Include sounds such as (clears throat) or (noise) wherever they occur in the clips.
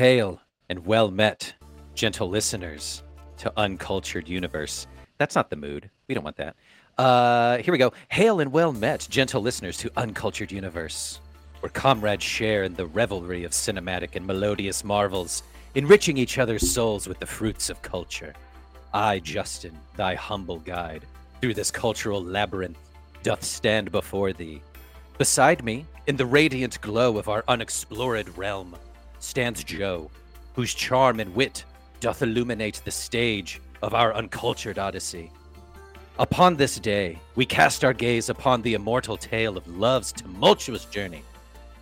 Hail and well met, gentle listeners to Uncultured Universe. That's not the mood. We don't want that. Uh, here we go. Hail and well met, gentle listeners to Uncultured Universe, where comrades share in the revelry of cinematic and melodious marvels, enriching each other's souls with the fruits of culture. I, Justin, thy humble guide, through this cultural labyrinth, doth stand before thee. Beside me, in the radiant glow of our unexplored realm, stands Joe, whose charm and wit doth illuminate the stage of our uncultured odyssey. Upon this day, we cast our gaze upon the immortal tale of love's tumultuous journey,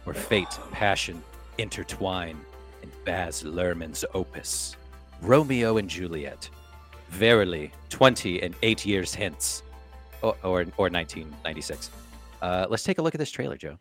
where fate and passion intertwine in Baz Luhrmann's opus, Romeo and Juliet. Verily, 20 and 8 years hence, or, or, or 1996. Uh, let's take a look at this trailer, Joe.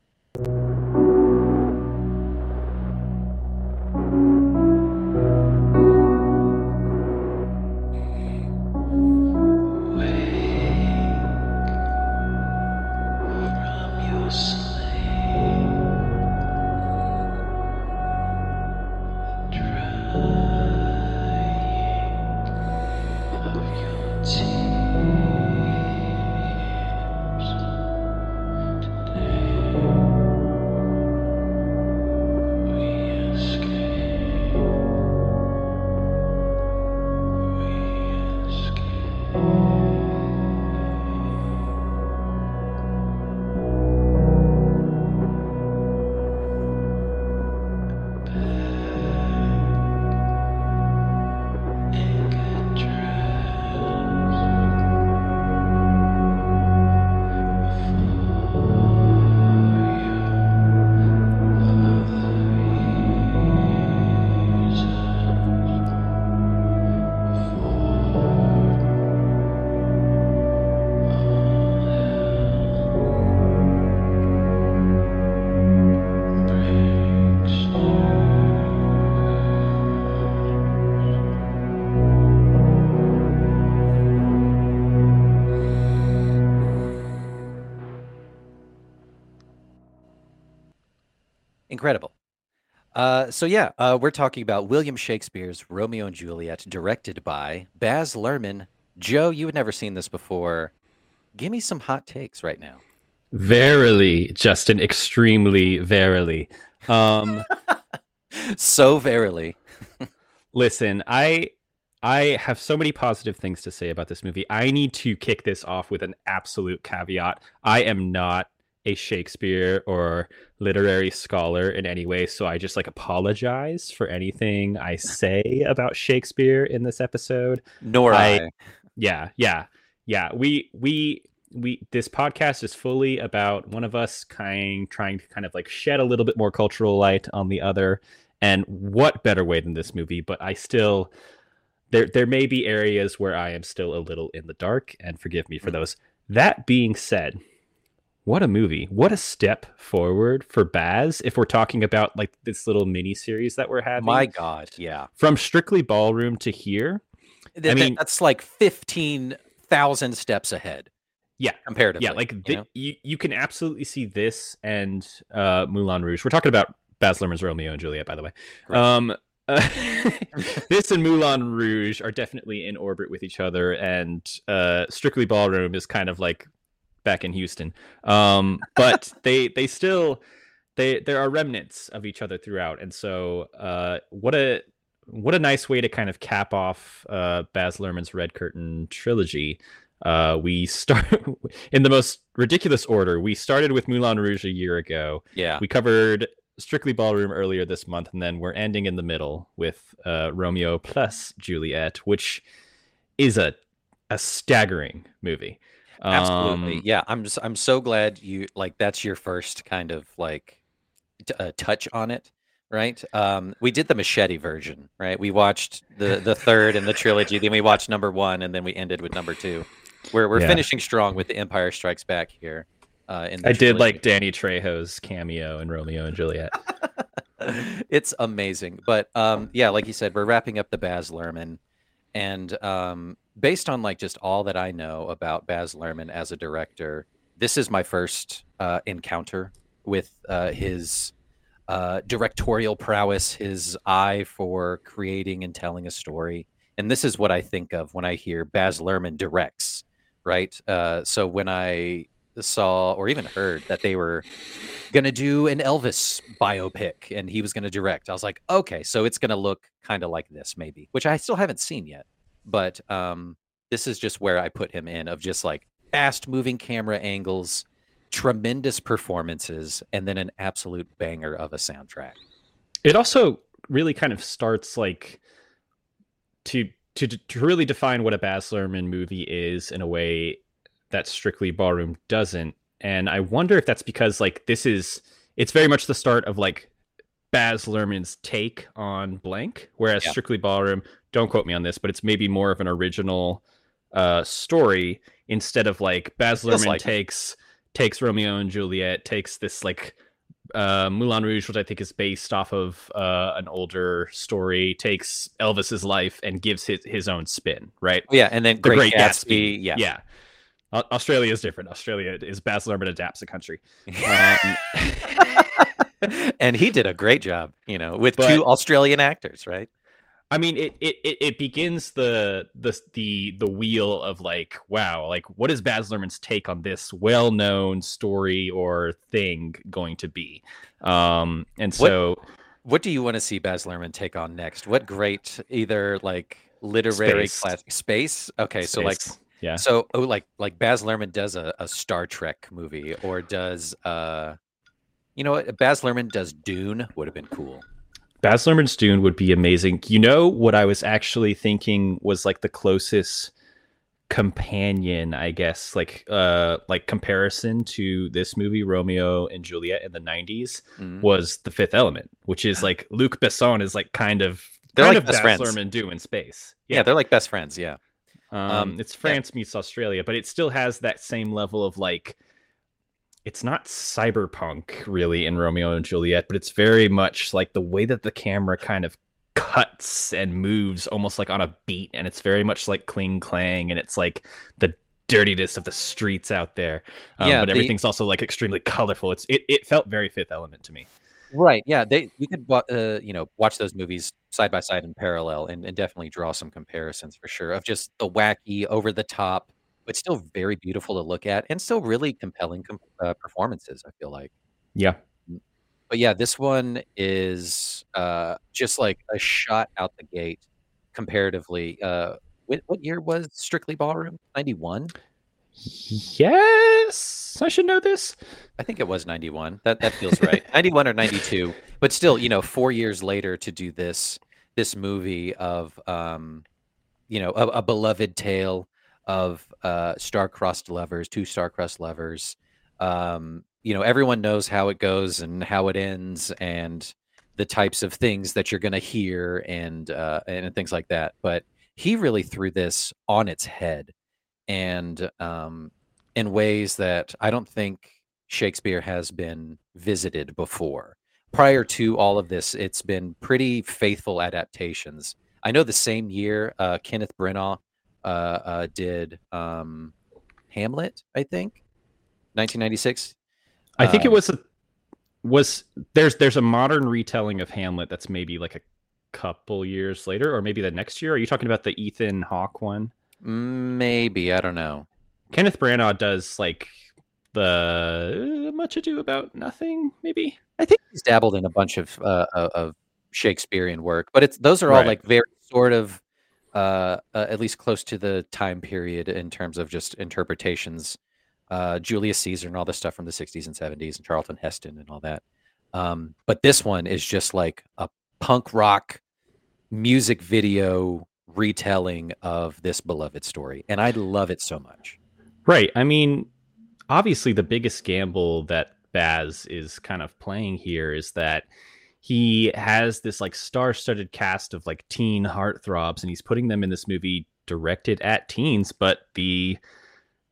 Incredible. Uh, so yeah, uh, we're talking about William Shakespeare's Romeo and Juliet, directed by Baz Luhrmann. Joe, you had never seen this before. Give me some hot takes right now. Verily, Justin, extremely verily. Um, (laughs) so verily. (laughs) listen, I I have so many positive things to say about this movie. I need to kick this off with an absolute caveat. I am not a Shakespeare or literary scholar in any way, so I just like apologize for anything I say about Shakespeare in this episode. Nor I. I. Yeah, yeah, yeah. We we we this podcast is fully about one of us kind trying to kind of like shed a little bit more cultural light on the other. And what better way than this movie? But I still there there may be areas where I am still a little in the dark, and forgive me for mm. those. That being said, what a movie. What a step forward for baz if we're talking about like this little mini series that we're having. My god yeah. From strictly ballroom to here Th- i mean that's like 15000 steps ahead yeah. Comparatively yeah like you, you, you, can absolutely see this and uh moulin rouge. We're talking about baz luhrmann's romeo and juliet by the way. Right. um uh, (laughs) this and Moulin Rouge are definitely in orbit with each other, and uh, Strictly Ballroom is kind of like back in Houston. Um, but (laughs) they they still they there are remnants of each other throughout, and so uh, what a what a nice way to kind of cap off uh, Baz Luhrmann's Red Curtain trilogy. Uh, we start (laughs) in the most ridiculous order. We started with Moulin Rouge a year ago. Yeah, we covered Strictly Ballroom earlier this month, and then we're ending in the middle with uh, Romeo plus Juliet, which is a a staggering movie. Absolutely. Um, yeah, I'm just, I'm so glad you like that's your first kind of like t- uh, touch on it, right? Um we did the machete version, right? We watched the the third in the trilogy, then we watched number 1 and then we ended with number 2. We're we're yeah. finishing strong with The Empire Strikes Back here. Uh, in I trilogy. did like Danny Trejo's cameo in Romeo and Juliet. (laughs) it's amazing. But um yeah, like you said, we're wrapping up the Baz Luhrmann and um based on like just all that I know about Baz Luhrmann as a director, this is my first uh, encounter with uh, his uh, directorial prowess, his eye for creating and telling a story. And this is what I think of when I hear Baz Luhrmann directs, right? Uh, so when I saw or even heard that they were going to do an Elvis biopic and he was going to direct, I was like, okay, so it's going to look kind of like this, maybe, which I still haven't seen yet. But um, this is just where I put him in of just like fast moving camera angles, tremendous performances, and then an absolute banger of a soundtrack. It also really kind of starts like to to to really define what a Baz Luhrmann movie is in a way that Strictly Ballroom doesn't. And I wonder if that's because like this is it's very much the start of like Baz Luhrmann's take on blank, whereas yeah. Strictly Ballroom, don't quote me on this, but it's maybe more of an original uh story instead of like Baz Luhrmann like takes takes Romeo and Juliet, takes this like uh, Moulin Rouge, which I think is based off of uh, an older story, takes Elvis's life and gives his, his own spin, right? Yeah, and then the Great, Great Gatsby, Gatsby, yeah, yeah. Australia is different. Australia is Baz Luhrmann adapts a country, (laughs) um, and he did a great job, you know, with but, two Australian actors, right? I mean, it, it it begins the the the the wheel of like, wow, like what is Baz Luhrmann's take on this well known story or thing going to be? Um, and so, what, what do you want to see Baz Luhrmann take on next? What great either like literary space. class space? Okay, space. so like yeah. So oh, like like Baz Luhrmann does a, a Star Trek movie, or does uh, you know what? Baz Luhrmann does Dune would have been cool. Baz Luhrmann's Dune would be amazing. You know what I was actually thinking was like the closest companion, I guess, like uh like comparison to this movie Romeo and Juliet in the 90s mm-hmm. was The Fifth Element, which is like Luc Besson is like kind of they're kind like of best Baz friends. Luhrmann do in space. Yeah. yeah. they're like best friends, yeah. Um, um it's France yeah. meets Australia, but it still has that same level of like it's not cyberpunk really in Romeo and Juliet, but it's very much like the way that the camera kind of cuts and moves almost like on a beat and it's very much like cling clang and it's like the dirtiness of the streets out there. Um, yeah but everything's also like extremely colorful. It's it, it felt very fifth element to me. Right yeah they you could uh, you know watch those movies side by side in parallel and, and definitely draw some comparisons for sure of just the wacky over the top but still very beautiful to look at and still really compelling com- uh, performances. I feel like. Yeah. Mm. But yeah, this one is uh, just like a shot out the gate comparatively. Uh, what, what year was Strictly Ballroom? Ninety one. Yes, I should know this. I think it was 91. That that feels right. 91 or 92. But still, you know, 4 years later to do this this movie of um you know, a, a beloved tale of uh, star-crossed lovers, two star-crossed lovers. Um, you know, everyone knows how it goes and how it ends, and the types of things that you're going to hear and uh, and things like that. But he really threw this on its head, and um, in ways that I don't think Shakespeare has been visited before. Prior to all of this, it's been pretty faithful adaptations. I know the same year, uh, Kenneth Branagh uh, uh, did um, Hamlet, I think, 1996. I think it was a was there's there's a modern retelling of Hamlet that's maybe like a couple years later, or maybe the next year. Are you talking about the Ethan Hawke one? Maybe I don't know. Kenneth Branagh does like the uh, Much Ado About Nothing, maybe. I think he's dabbled in a bunch of uh, of Shakespearean work, but it's those are all right. like very sort of uh, uh, at least close to the time period in terms of just interpretations. Uh, Julius Caesar and all this stuff from the 60s and 70s, and Charlton Heston and all that. Um, but this one is just like a punk rock music video retelling of this beloved story. And I love it so much. Right. I mean, obviously, the biggest gamble that Baz is kind of playing here is that he has this like star-studded cast of like teen heartthrobs and he's putting them in this movie directed at teens but the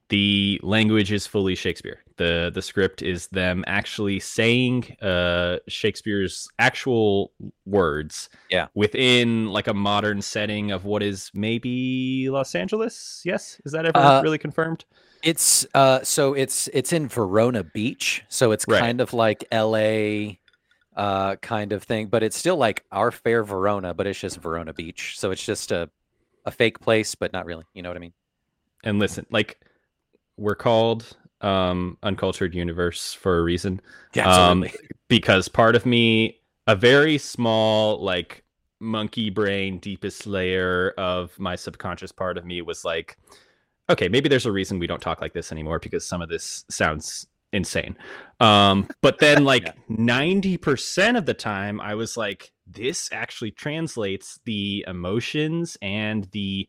the language is fully shakespeare. The the script is them actually saying uh shakespeare's actual words yeah. within like a modern setting of what is maybe los angeles? Yes? Is that ever uh, really confirmed? it's uh so it's it's in verona beach so it's right. kind of like la uh, kind of thing. But it's still like our fair Verona, but it's just Verona Beach. So it's just a a fake place, but not really. You know what I mean? And listen, like we're called um uncultured universe for a reason. Yeah, Um, (laughs) because part of me, a very small, like monkey brain, deepest layer of my subconscious part of me was like, okay, maybe there's a reason we don't talk like this anymore because some of this sounds insane. Um, but then (laughs) like ninety percent of the time, I was like, this actually translates the emotions and the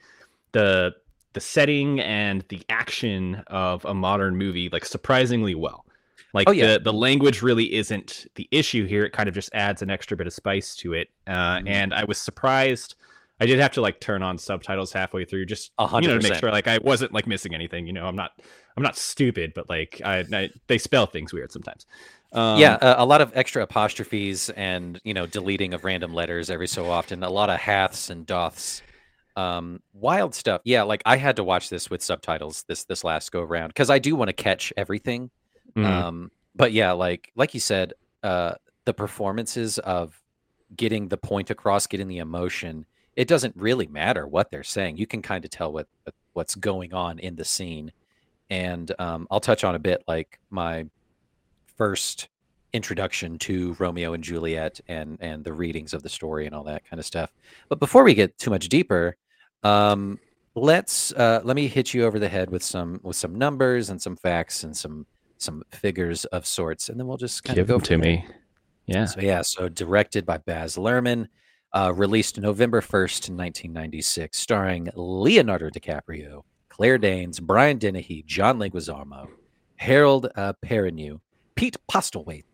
the the setting and the action of a modern movie like surprisingly well. Like Oh, yeah. the the language really isn't the issue here. It kind of just adds an extra bit of spice to it. Uh, Mhm. And I was surprised. I did have to like turn on subtitles halfway through, just A you know, to make sure like I wasn't like missing anything. You know, I'm not I'm not stupid, but like I, I they spell things weird sometimes. Um, yeah, uh, a lot of extra apostrophes and you know deleting of random letters every so often. A lot of haths and doths. Um, wild stuff. Yeah, like I had to watch this with subtitles this this last go around because I do want to catch everything. mhm. Um, but yeah, like like you said, uh, the performances of getting the point across, getting the emotion, it doesn't really matter what they're saying. You can kind of tell what what's going on in the scene. And um, I'll touch on a bit like my first introduction to Romeo and Juliet and and the readings of the story and all that kind of stuff. But before we get too much deeper, um, let's uh, let me hit you over the head with some with some numbers and some facts and some some figures of sorts, and then we'll just kind give of go them to me. Yeah. So yeah, so directed by Baz Luhrmann, uh, released November first, nineteen ninety six, starring Leonardo DiCaprio, Claire Danes, Brian Dennehy, John Leguizamo, Harold uh, Perrineau, Pete Postlethwaite,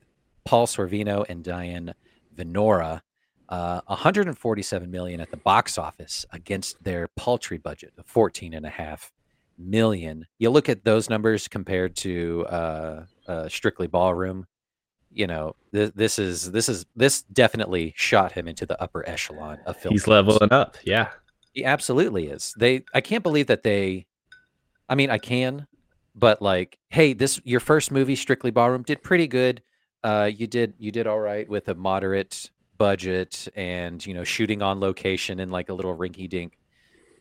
Paul Sorvino, and Diane Venora. Uh, 147 million at the box office against their paltry budget of 14 and a half million. You look at those numbers compared to uh, uh, Strictly Ballroom. You know, th- this is this is this definitely shot him into the upper echelon of film. He's films. leveling up. Yeah. He absolutely is. They I can't believe that they I mean, I can, but like, hey, this your first movie, Strictly Ballroom, did pretty good. Uh you did you did all right with a moderate budget and you know, shooting on location in like a little rinky dink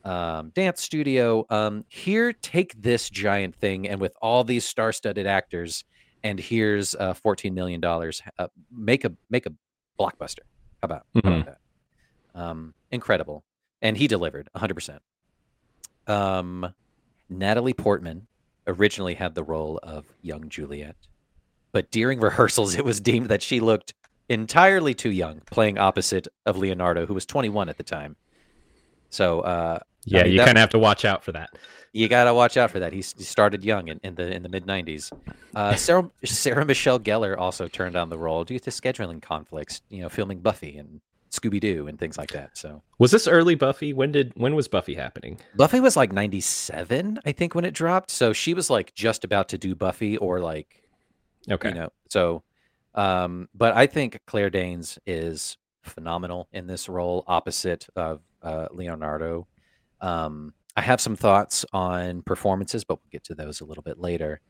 um dance studio. Um here, take this giant thing and with all these star-studded actors, and here's uh 14 million dollars. Uh, make a make a blockbuster. How about how about that? Um incredible and he delivered 100%. Um, Natalie Portman originally had the role of young Juliet, but during rehearsals, (laughs) it was deemed that she looked entirely too young, playing opposite of Leonardo, who was 21 at the time. So uh, Yeah, mean, you kind of have to watch out for that. you gotta watch out for that. He, he started young in, in the in the mid 90s. Uh, (laughs) Sarah Sarah Michelle Gellar also turned down the role due to scheduling conflicts. You know, filming Buffy and Scooby Doo and things like that. So. Was this early Buffy? When did when was Buffy happening? Buffy was like 97, I think, when it dropped. So she was like just about to do Buffy or like, Okay. you know, so, um, but I think Claire Danes is phenomenal in this role opposite of uh, Leonardo. Um, I have some thoughts on performances, but we'll get to those a little bit later.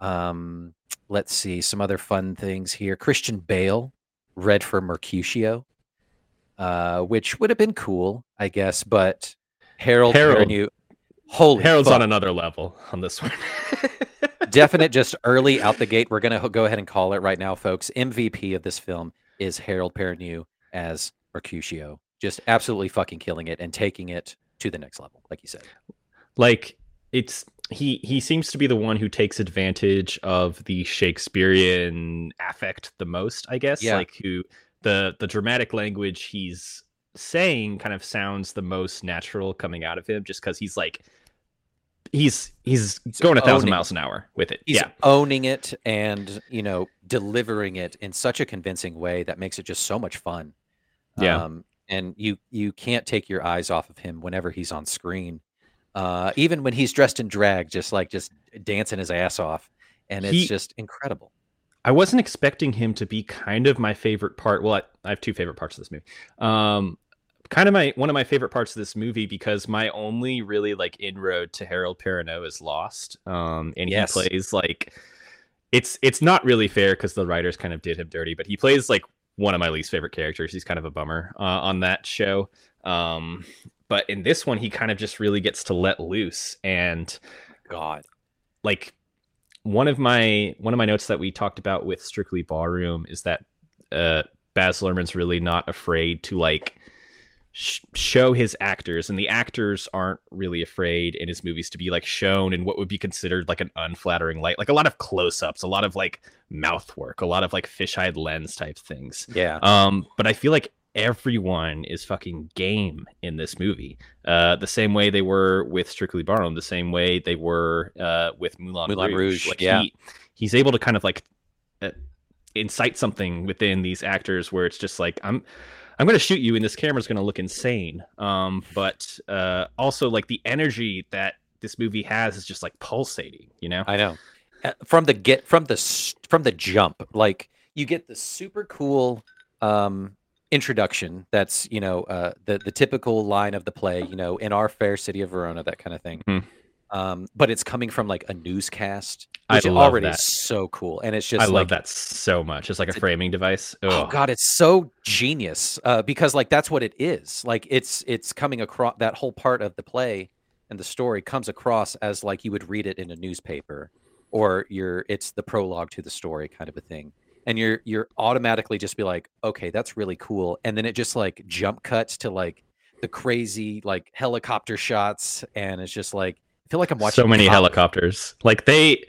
Um, let's see some other fun things here. Christian Bale read for Mercutio, uh, which would have been cool, I guess, but Harold, Harold. Perrineau, holy Harold's fuck. on another level on this one. (laughs) definite just early out the gate we're going to go ahead and call it right now folks mvp of this film is harold perrineau as mercutio just absolutely fucking killing it and taking it to the next level like you said like it's he he seems to be the one who takes advantage of the Shakespearean affect the most, I guess. Yeah. Like who the the dramatic language he's saying kind of sounds the most natural coming out of him just because he's like he's he's going a thousand miles an hour with it. he's yeah. owning it and you know delivering it in such a convincing way that makes it just so much fun Yeah. um, and you you can't take your eyes off of him whenever he's on screen uh, even when he's dressed in drag just like just dancing his ass off and it's He- just incredible I wasn't expecting him to be kind of my favorite part. Well, I, I have two favorite parts of this movie. Um, kind of my one of my favorite parts of this movie because my only really like inroad to Harold Perrineau is Lost. Um, and Yes. he plays like it's it's not really fair because the writers kind of did him dirty, but he plays like one of my least favorite characters. He's kind of a bummer uh, on that show. Um, but in this one, he kind of just really gets to let loose and God, like one of my one of my notes that we talked about with Strictly Ballroom is that uh, Baz Luhrmann's really not afraid to like sh- show his actors, and the actors aren't really afraid in his movies to be like shown in what would be considered like an unflattering light, like a lot of close-ups, a lot of like mouth work, a lot of like fisheye lens type things. yeah, Um, but I feel like everyone is fucking game in this movie. Uh, the same way they were with Strictly Ballroom, the same way they were uh, with Moulin, Moulin Rouge. Rouge, Like yeah. he, he's able to kind of like uh, incite something within these actors where it's just like I'm. I'm going to shoot you, and this camera's going to look insane. Um, but uh, also, like the energy that this movie has is just like pulsating. You know? I know. Uh, From the get from the from the jump, like you get the super cool um, introduction. That's you know uh, the the typical line of the play. You know, in our fair city of Verona, that kind of thing. Mhm. Um, but it's coming from like a newscast, I which love already that. is so cool, and it's just I like, love that so much. It's like a framing device. Oh god, it's so genius uh, because like that's what it is. Like it's it's coming across that whole part of the play and the story comes across as like you would read it in a newspaper or you're it's the prologue to the story kind of a thing. And you're you're automatically just be like, okay, that's really cool. And then it just like jump cuts to like the crazy like helicopter shots, and it's just like I feel like I'm watching so many Top- helicopters. Like they,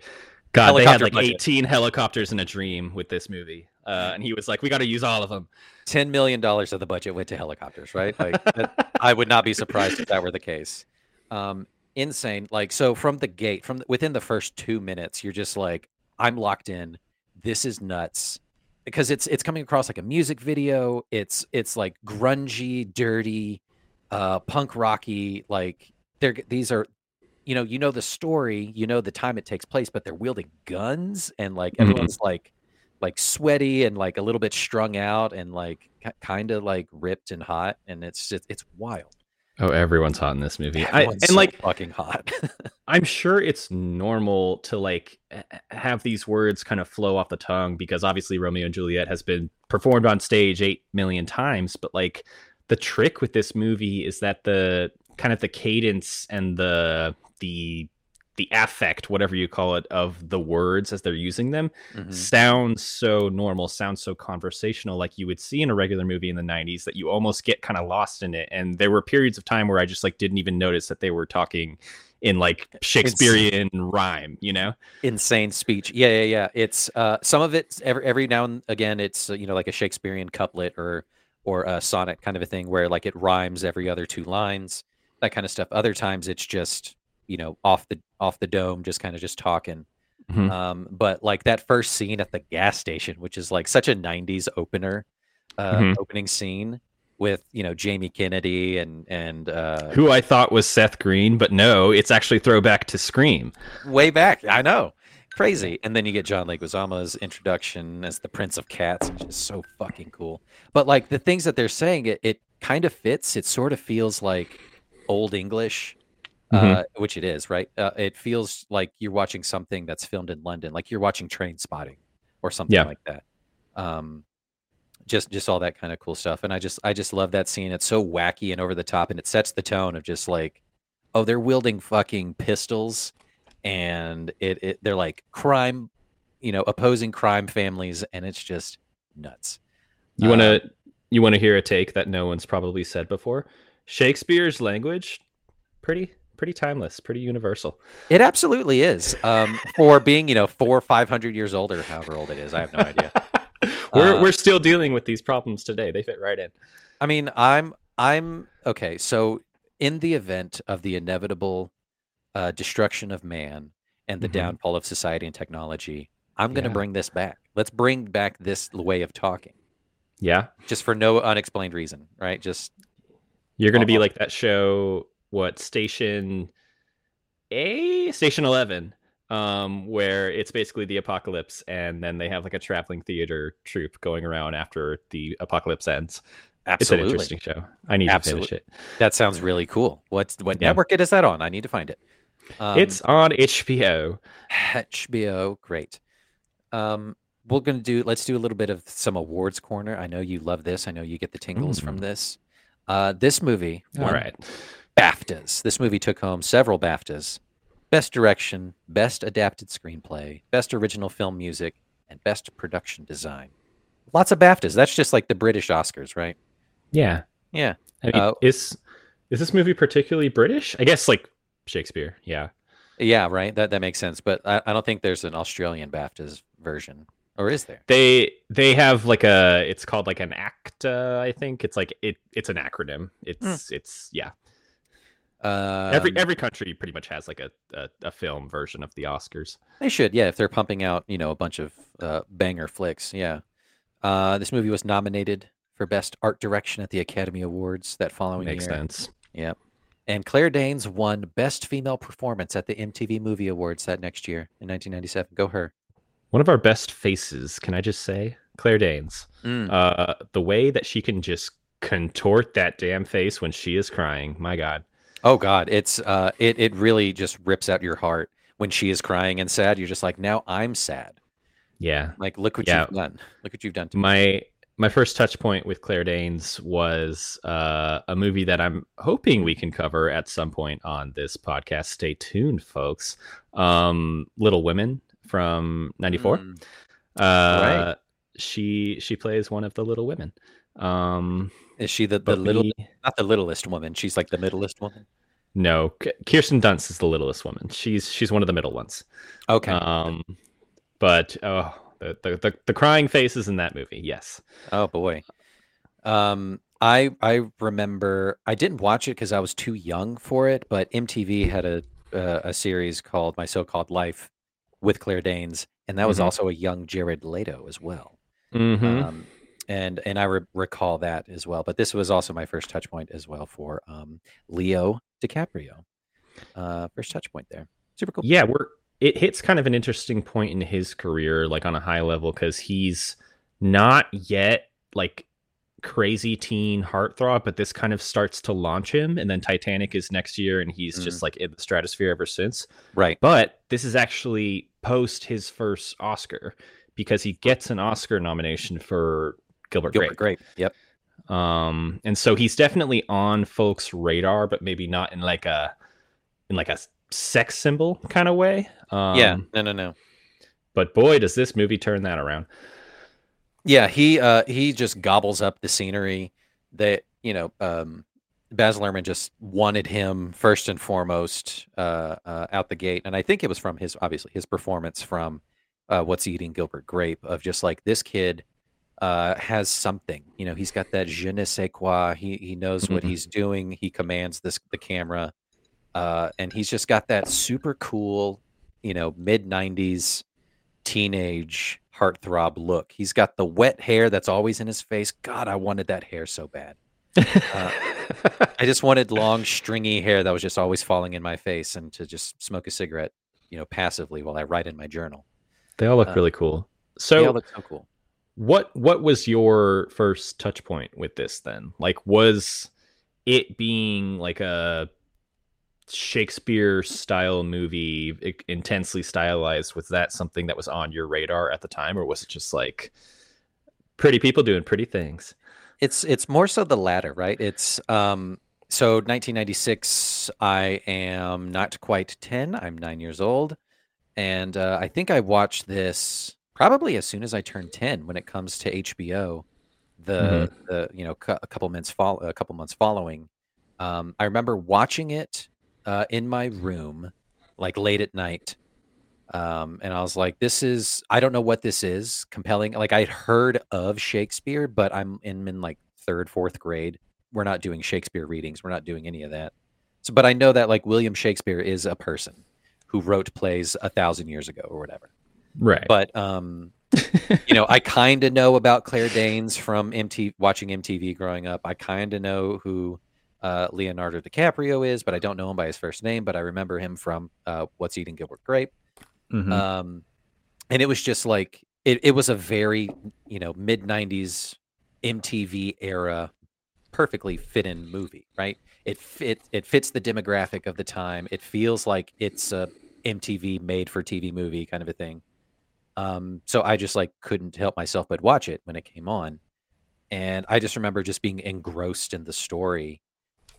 God, they had like budget. 18 helicopters in a dream with this movie, uh, and he was like, "We got to use all of them." ten million dollars of the budget went to helicopters, right? Like that, I would not be surprised if that were the case. Um, insane. Like so, from the gate, from the, within the first two minutes, you're just like, I'm locked in. This is nuts because it's it's coming across like a music video. It's it's like grungy, dirty, uh, punk rocky. Like they're these are. You know, you know the story, you know the time it takes place, but they're wielding guns and like Mhm. everyone's like like sweaty and like a little bit strung out and like kind of like ripped and hot and it's just it's wild Oh, everyone's hot in this movie. I, and so like, fucking hot (laughs) I'm sure it's normal to like have these words kind of flow off the tongue because obviously Romeo and Juliet has been performed on stage eight million times. But like, the trick with this movie is that the kind of the cadence and the the the affect, whatever you call it, of the words as they're using them Mhm. sounds so normal, sounds so conversational, like you would see in a regular movie in the 90s, that you almost get kind of lost in it. And there were periods of time where I just like didn't even notice that they were talking in like Shakespearean rhyme, you know? insane speech yeah yeah yeah it's uh some of it every every now and again it's uh, you know like a shakespearean couplet or or a sonnet kind of a thing where like it rhymes every other two lines that kind of stuff other times it's just you know off the off the dome just kind of just talking Mhm. um but like that first scene at the gas station which is like such a 90s opener uh Mhm. opening scene with you know jamie kennedy and and uh Who I thought was Seth Green, but no, it's actually throwback to Scream. way back i know crazy and then you get john leguizamo's introduction as the prince of cats which is so fucking cool but like the things that they're saying it, it kind of fits it sort of feels like old english Mhm. uh, which it is right uh, it feels like you're watching something that's filmed in london like you're watching Trainspotting or something Yeah. like that um just just all that kind of cool stuff and i just i just love that scene it's so wacky and over the top and it sets the tone of just like oh they're wielding fucking pistols and it, it they're like crime you know opposing crime families and it's just nuts You want to you want to hear a take that no one's probably said before? Shakespeare's language pretty pretty timeless, pretty universal. it absolutely is um for being you know four or five hundred years old or however old it is i have no idea (laughs) we're Uh, we're still dealing with these problems today. They fit right in. I mean, I'm I'm okay. So in the event of the inevitable uh, destruction of man and the Mhm. downfall of society and technology, I'm going to Yeah. bring this back. Let's bring back this way of talking, Yeah. just for no unexplained reason, right? Just You're going to be like that show what station A, station 11 um where it's basically the apocalypse and then they have like a traveling theater troupe going around after the apocalypse ends. Absolutely, It's an interesting show. I need Absolute- to finish it. That sounds really cool. What's what Yeah. network is that on? I need to find it. Um, it's on HBO. HBO. Great. Um, we're gonna do. Let's do a little bit of some awards corner. I know you love this. I know you get the tingles from Mm. this. Uh, this movie All won right. BAFTAs. This movie took home several BAFTAs: Best Direction, Best Adapted Screenplay, Best Original Film Music, and Best Production Design. Lots of BAFTAs. That's just like the British Oscars, right? Yeah. Yeah. I mean, Uh, is is this movie particularly British? I guess like Shakespeare. Yeah. Yeah, right. That that makes sense. But I, I don't think there's an Australian BAFTAs version, or is there? They they have like a it's called like an ACTA. I think it's like it it's an acronym. It's it's yeah. Every Um, every country pretty much has like a, a a film version of the Oscars. They should, yeah, if they're pumping out, you know, a bunch of uh, banger flicks, yeah. Uh, this movie was nominated for Best Art Direction at the Academy Awards that following Makes year. sense. Yeah. And Claire Danes won Best Female Performance at the MTV Movie Awards that next year in 1997. Go her. One of our best faces, can I just say? Claire Danes. Mm. Uh the way that she can just contort that damn face when she is crying. My god. Oh God, it's uh, it it really just rips out your heart when she is crying and sad. You're just like, now I'm sad. Yeah. Like, look what Yeah. you've done. Look what you've done to me. my my first touch point with Claire Danes was uh, a movie that I'm hoping we can cover at some point on this podcast. Stay tuned, folks. Um, Little Women from '94. Mm. Uh, She she plays one of the Little Women. Um, Is she the, the little, we- not the littlest woman? She's like the middlest woman. no, Kirsten Dunst is the littlest woman. She's she's one of the middle ones. Okay. Um, but oh, the, the the the crying faces in that movie. Yes. Oh boy. Um I I remember I didn't watch it because I was too young for it, but MTV had a uh, a series called My So-Called Life with Claire Danes, and that was Mhm. also a young Jared Leto as well. Mm-hmm. Um, and and I re- recall that as well. But this was also my first touch point as well for um, Leo DiCaprio. Uh, first touch point there. Super cool. yeah we're it hits kind of an interesting point in his career like on a high level because he's not yet like crazy teen heartthrob but this kind of starts to launch him and then titanic is next year and he's just like in the stratosphere ever since Right. but this is actually post his first oscar because he gets an oscar nomination for gilbert, Gilbert grape Grape. Yep. um and so he's definitely on folks radar but maybe not in like a in like a sex symbol kind of way um yeah. No. No. No. but boy does this movie turn that around Yeah, he uh he just gobbles up the scenery that, you know, um Baz Luhrmann just wanted him first and foremost uh, uh out the gate. And I think it was from his obviously his performance from uh What's Eating Gilbert Grape of just like this kid uh has something. You know, he's got that je ne sais quoi. He he knows what Mhm. he's doing. He commands this the camera. Uh and he's just got that super cool, you know, mid 90s teenage heartthrob look. He's got the wet hair that's always in his face. God, I wanted that hair so bad. Uh, (laughs) I just wanted long, stringy hair that was just always falling in my face and to just smoke a cigarette, you know, passively while I write in my journal. they all look uh, really cool So, they all look so cool. What what was your first touch point with this then like was it being like a shakespeare style movie intensely stylized was that something that was on your radar at the time or was it just like pretty people doing pretty things It's it's more so the latter, right? It's um so 1996 I am not quite 10. I'm 9 years old and uh, I think I watched this probably as soon as I turned 10 when it comes to HBO. The the you know a couple months follow a couple months following. Um, I remember watching it uh, in my room like late at night. Um, and I was like, this is, I don't know what this is compelling. Like I'd heard of Shakespeare, but I'm in, in like third, fourth grade. We're not doing Shakespeare readings. We're not doing any of that. So, but I know that like William Shakespeare is a person who wrote plays a thousand years ago or whatever. Right But, um, you know, I kind of know about Claire Danes from MTV, watching MTV growing up. I kind of know who uh, Leonardo DiCaprio is, but I don't know him by his first name. But I remember him from uh, What's Eating Gilbert Grape. Mhm. Um, and it was just like it, it was a very you know mid '90s MTV era, perfectly fit in movie, right? It fit it fits the demographic of the time. It feels like it's a MTV made for TV movie kind of a thing. Um, so I just like couldn't help myself but watch it when it came on. And I just remember just being engrossed in the story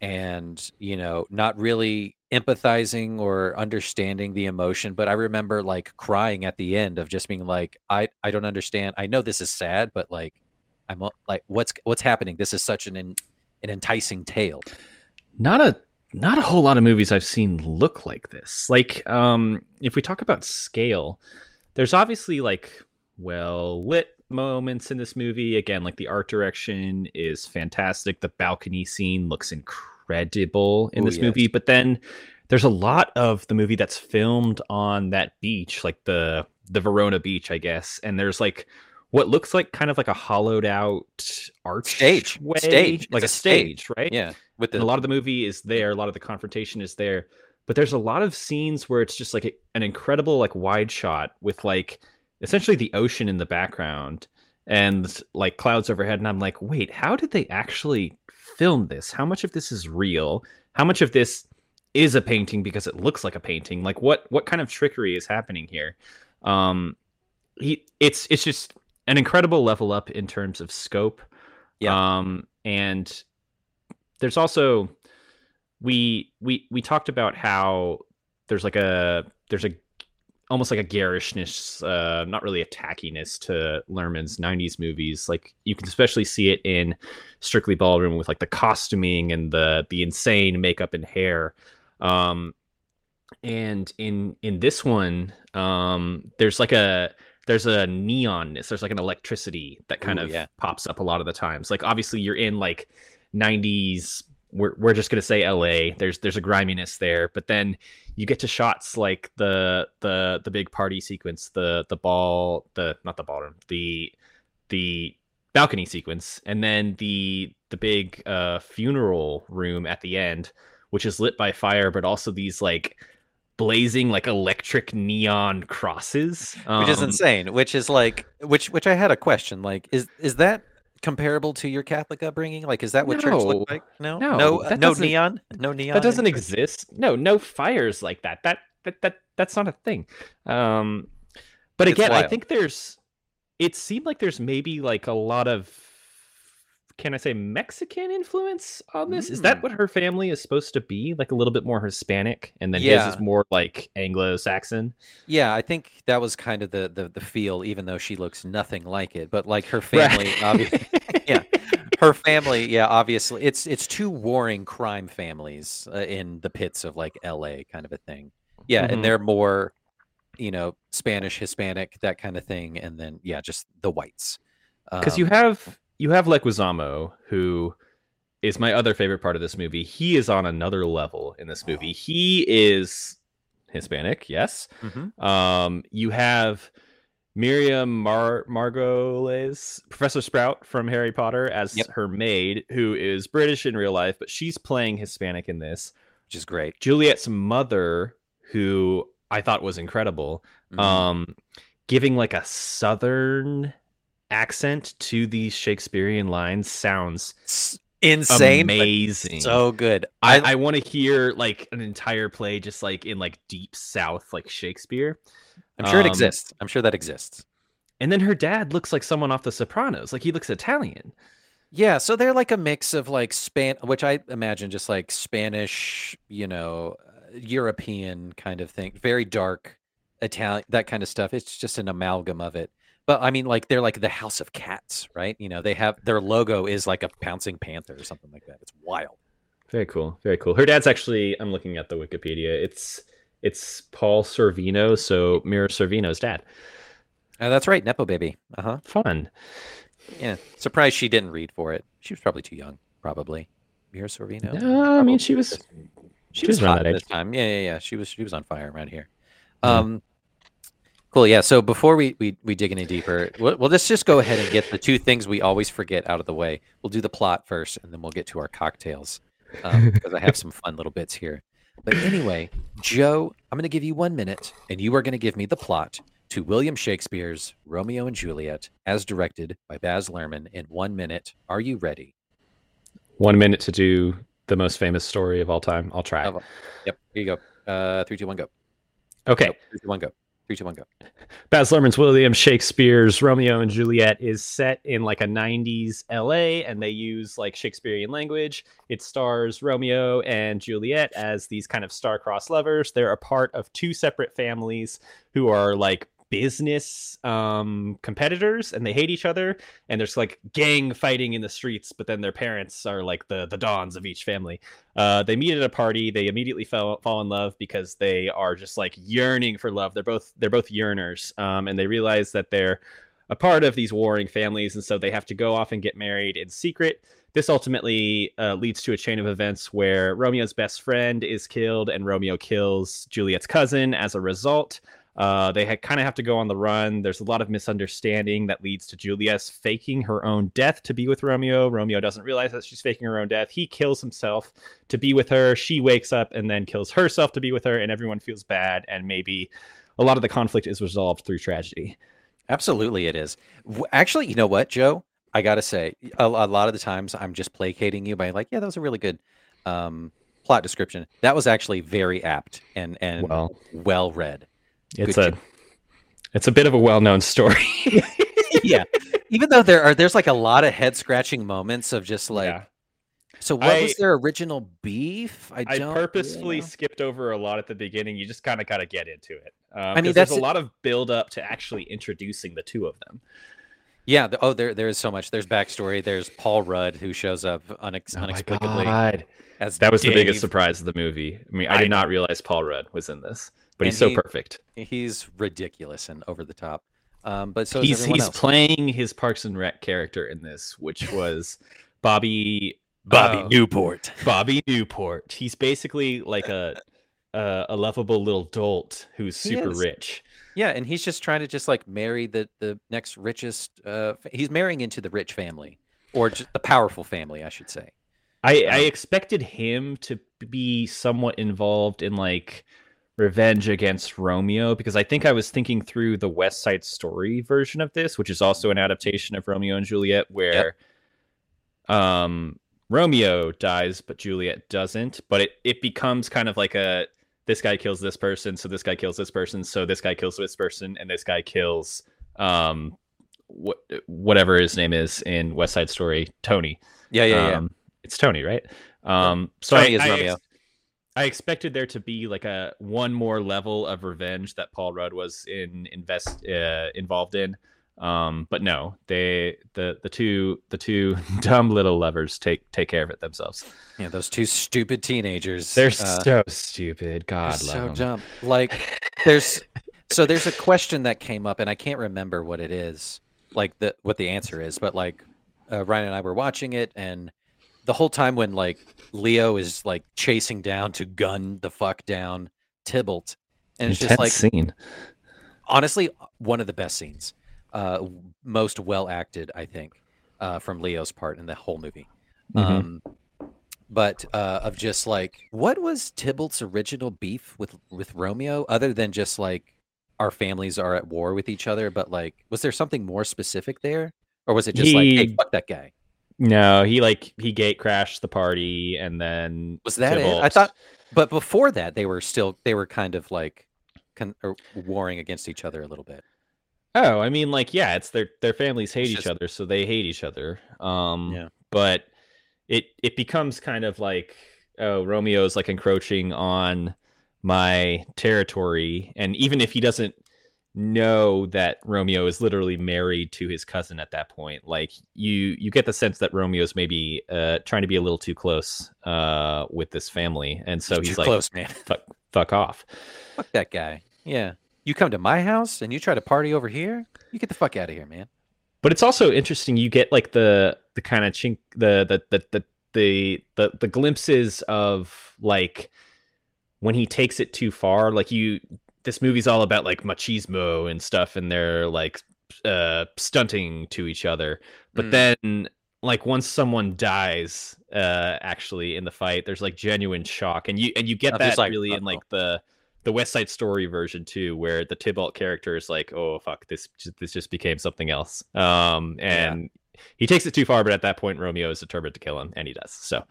and, you know, not really empathizing or understanding the emotion, but I remember like crying at the end of just being like, I I don't understand. I know this is sad, but like I'm like what's what's happening? This is such an an enticing tale. Not a not a whole lot of movies I've seen look like this. Like um if we talk about scale, there's obviously like well lit moments in this movie. Again, like the art direction is fantastic. The balcony scene looks incredible in Ooh, this yes. movie, but then there's a lot of the movie that's filmed on that beach, like the the Verona beach, I guess. And there's like what looks like kind of like a hollowed out arch Stage. way, Stage. like a a stage. stage, right? Yeah, with the a lot of the movie is there a lot of the confrontation is there but there's a lot of scenes where it's just like a, an incredible like wide shot with like essentially the ocean in the background and like clouds overhead and i'm like wait how did they actually film this? How much of this is real? How much of this is a painting because it looks like a painting? Like what what kind of trickery is happening here? Um he it's it's just an incredible level up in terms of scope. Yeah. um and there's also we we we talked about how there's like a there's a almost like a garishness uh not really a tackiness to Luhrmann's 90s movies. Like you can especially see it in strictly ballroom with like the costuming and the the insane makeup and hair. Um and in in this one um there's like a there's a neonness there's like an electricity that kind Ooh, of yeah. pops up a lot of the times. Like obviously you're in like 90s we're, we're just going to say la there's there's a griminess there but then you get to shots like the the the big party sequence the the ball the not the ballroom the the balcony sequence and then the the big uh funeral room at the end which is lit by fire but also these like blazing like electric neon crosses. Which is Um, insane which is like which which i had a question like is is that comparable to your catholic upbringing? Like is that what church No. looked like? No? No, no uh, no neon? No neon that doesn't exist. No no fires like that. That that, that that's not a thing. Um but It's again i think there's it seemed like there's maybe like a lot of can i say mexican influence on this is that Mm. what her family is supposed to be like a little bit more hispanic and then his is more like anglo-saxon yeah i think that was kind of the the, the feel even though she looks nothing like it but like her Right. family obviously (laughs) yeah her family yeah obviously it's it's two warring crime families uh, in the pits of like la kind of a thing yeah Mhm. and they're more you know spanish hispanic that kind of thing and then yeah just the whites because you Um, have you have leguizamo who is my other favorite part of this movie he is on another level in this movie he is hispanic yes mhm. um you have miriam Mar- margolyes professor sprout from harry potter as Yep. her maid who is british in real life but she's playing hispanic in this which is great juliet's mother who i thought was incredible Mhm. um giving like a southern accent to these shakespearean lines sounds insane amazing. so good. I, I, I want to hear like an entire play just like in like deep south like shakespeare. I'm sure it um, exists. I'm sure that exists. and then her dad looks like someone off the sopranos like he looks italian. Yeah, so they're like a mix of like Span, which I imagine just like Spanish, you know, uh, European kind of thing, very dark Italian, that kind of stuff. It's just an amalgam of it. But I mean, like they're like the House of Cats, right? You know, they have their logo is like a pouncing panther or something like that. It's wild. very cool very cool her dad's actually i'm looking at the wikipedia it's it's paul Sorvino, so mira Sorvino's dad Uh, that's right, Nepo baby. Uh huh. fun Yeah. Surprised she didn't read for it. She was probably too young, probably. Mira Sorvino. No, I mean, she was- She she was was hot at this time. Yeah, yeah, yeah. She was she was on fire around here. Mhm. Um, cool. Yeah. So before we we, we dig any deeper, we'll, we'll just just go ahead and get the two things we always forget out of the way. We'll do the plot first, and then we'll get to our cocktails um, (laughs) because I have some fun little bits here. But anyway, Joe, I'm going to give you one minute, and you are going to give me the plot to William Shakespeare's Romeo and Juliet, as directed by Baz Luhrmann. In one minute, are you ready? One minute to do the most famous story of all time. I'll try. Yep. Here you go. Uh, three, two, one, go. Okay. Nope, three, two, one, go. Three, two, one, go. Baz Luhrmann's William Shakespeare's Romeo and Juliet is set in like a 90s LA and they use like Shakespearean language. It stars Romeo and Juliet as these kind of star-crossed lovers. They're a part of two separate families who are like business um competitors and they hate each other and there's like gang fighting in the streets but then their parents are like the the dons of each family. Uh they meet at a party they immediately fell fall in love because they are just like yearning for love. They're both they're both yearners um and they realize that they're a part of these warring families and so they have to go off and get married in secret. This ultimately uh, leads to a chain of events where Romeo's best friend is killed and Romeo kills Juliet's cousin as a result. Uh, they kind of have to go on the run. There's a lot of misunderstanding that leads to Juliet faking her own death to be with Romeo. Romeo doesn't realize that she's faking her own death. He kills himself to be with her. She wakes up and then kills herself to be with her, and everyone feels bad. And maybe a lot of the conflict is resolved through tragedy. Absolutely, it is. Actually, you know what, Joe? I gotta say, a, a lot of the times I'm just placating you by like, yeah, that was a really good um, plot description. That was actually very apt and and well, well read. It's Good a it's a bit of a well-known story. (laughs) yeah. Even though there are there's like a lot of head scratching moments of just like yeah. So what I, was their original beef? I, I purposefully skipped over a lot at the beginning. You just kind of got to get into it. Um, I mean, there's a lot of build up to actually introducing the two of them. Yeah. The, oh, there there is so much. There's backstory. There's Paul Rudd who shows up unex- oh unexplicably. As that was Dave. the biggest surprise of the movie. I mean, I, I did not realize Paul Rudd was in this but he's so he, perfect. He's ridiculous and over the top. Um, but so he's he's else. playing his Parks and Rec character in this, which (laughs) was Bobby Bobby uh, Newport. Bobby Newport. He's basically like a a, a lovable little dolt who's super rich. Yeah, and he's just trying to just like marry the the next richest. Uh, he's marrying into the rich family or just the powerful family, I should say. I um, I expected him to be somewhat involved in like revenge against Romeo because I think I was thinking through the West Side Story version of this, which is also an adaptation of Romeo and Juliet, where yep. um, Romeo dies but Juliet doesn't. But it it becomes kind of like a this guy kills this person, so this guy kills this person, so this guy kills this person, and this guy kills um what whatever his name is in West Side Story, Tony. Yeah, yeah, um, yeah. It's Tony, right? Um, so Tony I, is I, Romeo. I expected there to be like a one more level of revenge that Paul Rudd was in invest uh, involved in. Um, but no, they the the two the two (laughs) dumb little lovers take take care of it themselves. Yeah, those two stupid teenagers. They're uh, so stupid. God, so them. dumb. Like there's so there's a question that came up, and I can't remember what it is, like the what the answer is, but like uh, Ryan and I were watching it, and the whole time when like Leo is like chasing down to gun the fuck down Tybalt, and it's just like scene. Honestly, one of the best scenes, uh, most well acted, I think, uh, from Leo's part in the whole movie. Mm-hmm. Um, but uh, of just like what was Tybalt's original beef with with Romeo, other than just like our families are at war with each other? But like, was there something more specific there, or was it just he, like, hey, fuck that guy? No, he like he gate crashed the party and then was that Tybalt... it? I thought, but before that, they were still they were kind of like con- warring against each other a little bit. Oh, I mean, like yeah, it's their their families hate each other, so they hate each other. Um, yeah, but it it becomes kind of like oh, Romeo's like encroaching on my territory, and even if he doesn't know that Romeo is literally married to his cousin at that point. Like you you get the sense that Romeo's maybe uh trying to be a little too close uh with this family. And so he's, like close, man. Fuck fuck off. Fuck that guy. Yeah. You come to my house and you try to party over here? You get the fuck out of here, man. But it's also interesting you get like the the kind of chink the the the the the the, the glimpses of like when he takes it too far like you this movie's all about like machismo and stuff and they're like uh stunting to each other but mm. then like once someone dies uh actually in the fight there's like genuine shock and you and you get that like, really in like the the west side story version too where the tybalt character is like oh fuck this this just became something else um and yeah. he takes it too far but at that point romeo is determined to kill him and he does so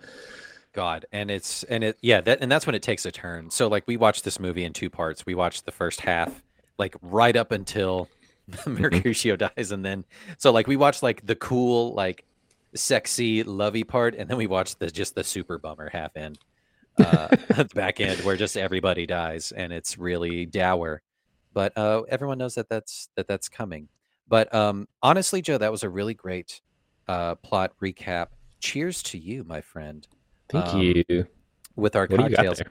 God, and it's and it yeah, that and that's when it takes a turn. So like we watched this movie in two parts. We watched the first half like right up until (laughs) Mercutio dies, and then so like we watched like the cool like sexy lovey part, and then we watched the just the super bummer half end uh, (laughs) back end where just everybody dies, and it's really dour. But uh, everyone knows that that's that that's coming. But um, honestly, Joe, that was a really great uh, plot recap. Cheers to you, my friend. Thank Um, you. with our What do you got cocktails.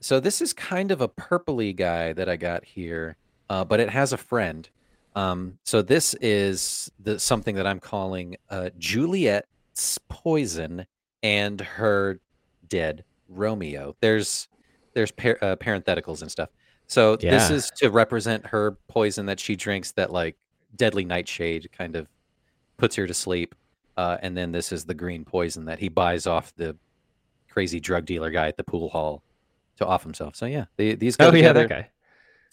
So this is kind of a purpley guy that I got here, uh, but it has a friend. Um, so this is the something that I'm calling uh, Juliet's poison and her dead Romeo. There's there's par- uh, parentheticals and stuff. So this is to represent her poison that she drinks that like deadly nightshade kind of puts her to sleep. Uh, and then this is the green poison that he buys off the crazy drug dealer guy at the pool hall to off himself. So yeah, they, these go Oh yeah, that guy.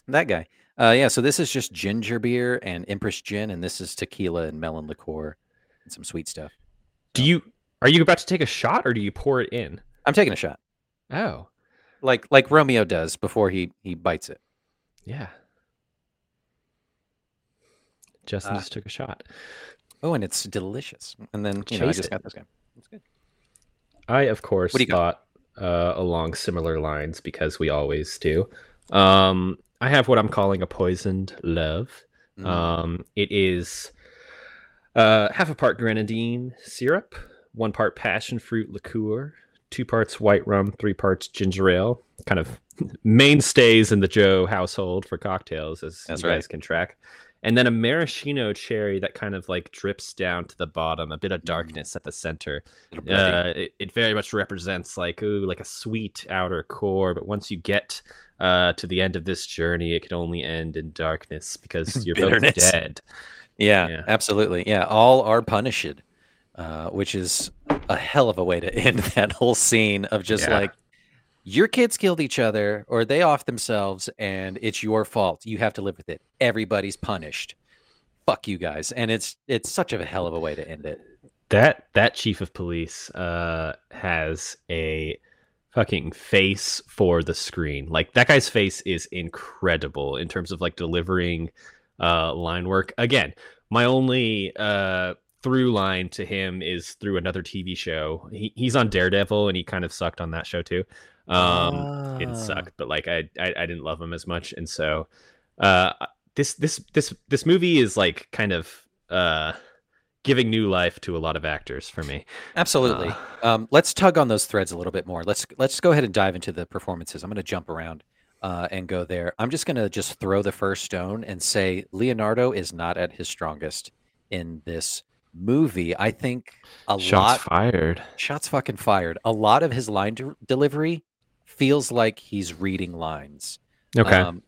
That guy. Uh, yeah. So this is just ginger beer and Empress gin, and this is tequila and melon liqueur and some sweet stuff. Do you are you about to take a shot or do you pour it in? I'm taking a shot, Oh, like like Romeo does before he he bites it. yeah. Justin Ah. just took a shot. Oh, and it's delicious. And then you know I just it. got this guy. I, of course, What do you got? thought uh, along similar lines because we always do. Um, I have what I'm calling a poisoned love. Mm. Um, it is uh, half a part grenadine syrup, one part passion fruit liqueur, two parts white rum, three parts ginger ale. Kind of (laughs) mainstays in the Joe household for cocktails, as That's you right. guys can track. And then a maraschino cherry that kind of like drips down to the bottom, a bit of Mm. darkness at the center. Uh, it, it very much represents like ooh, like a sweet outer core, but once you get uh, to the end of this journey, it can only end in darkness because (laughs) you're both dead. Yeah, Yeah. absolutely. Yeah, all are punished, uh, which is a hell of a way to (laughs) end that whole scene of just Yeah. like your kids killed each other or they off themselves and it's your fault. You have to live with it. Everybody's punished. Fuck you guys. And it's it's such a hell of a way to end it. That that chief of police uh, has a fucking face for the screen. Like that guy's face is incredible in terms of like delivering uh, line work. Again, my only uh, through line to him is through another TV show. He, he's on Daredevil, and he kind of sucked on that show too. Um, it Ah. sucked, but like I, I I didn't love him as much, and so uh, this this this this movie is like kind of uh giving new life to a lot of actors for me. Absolutely. Uh, Um, let's tug on those threads a little bit more. Let's let's go ahead and dive into the performances. I'm going to jump around uh, and go there. I'm just going to just throw the first stone and say Leonardo is not at his strongest in this movie. I think a shots lot fired. shots fucking fired. A lot of his line de- delivery feels like he's reading lines. Okay. Um,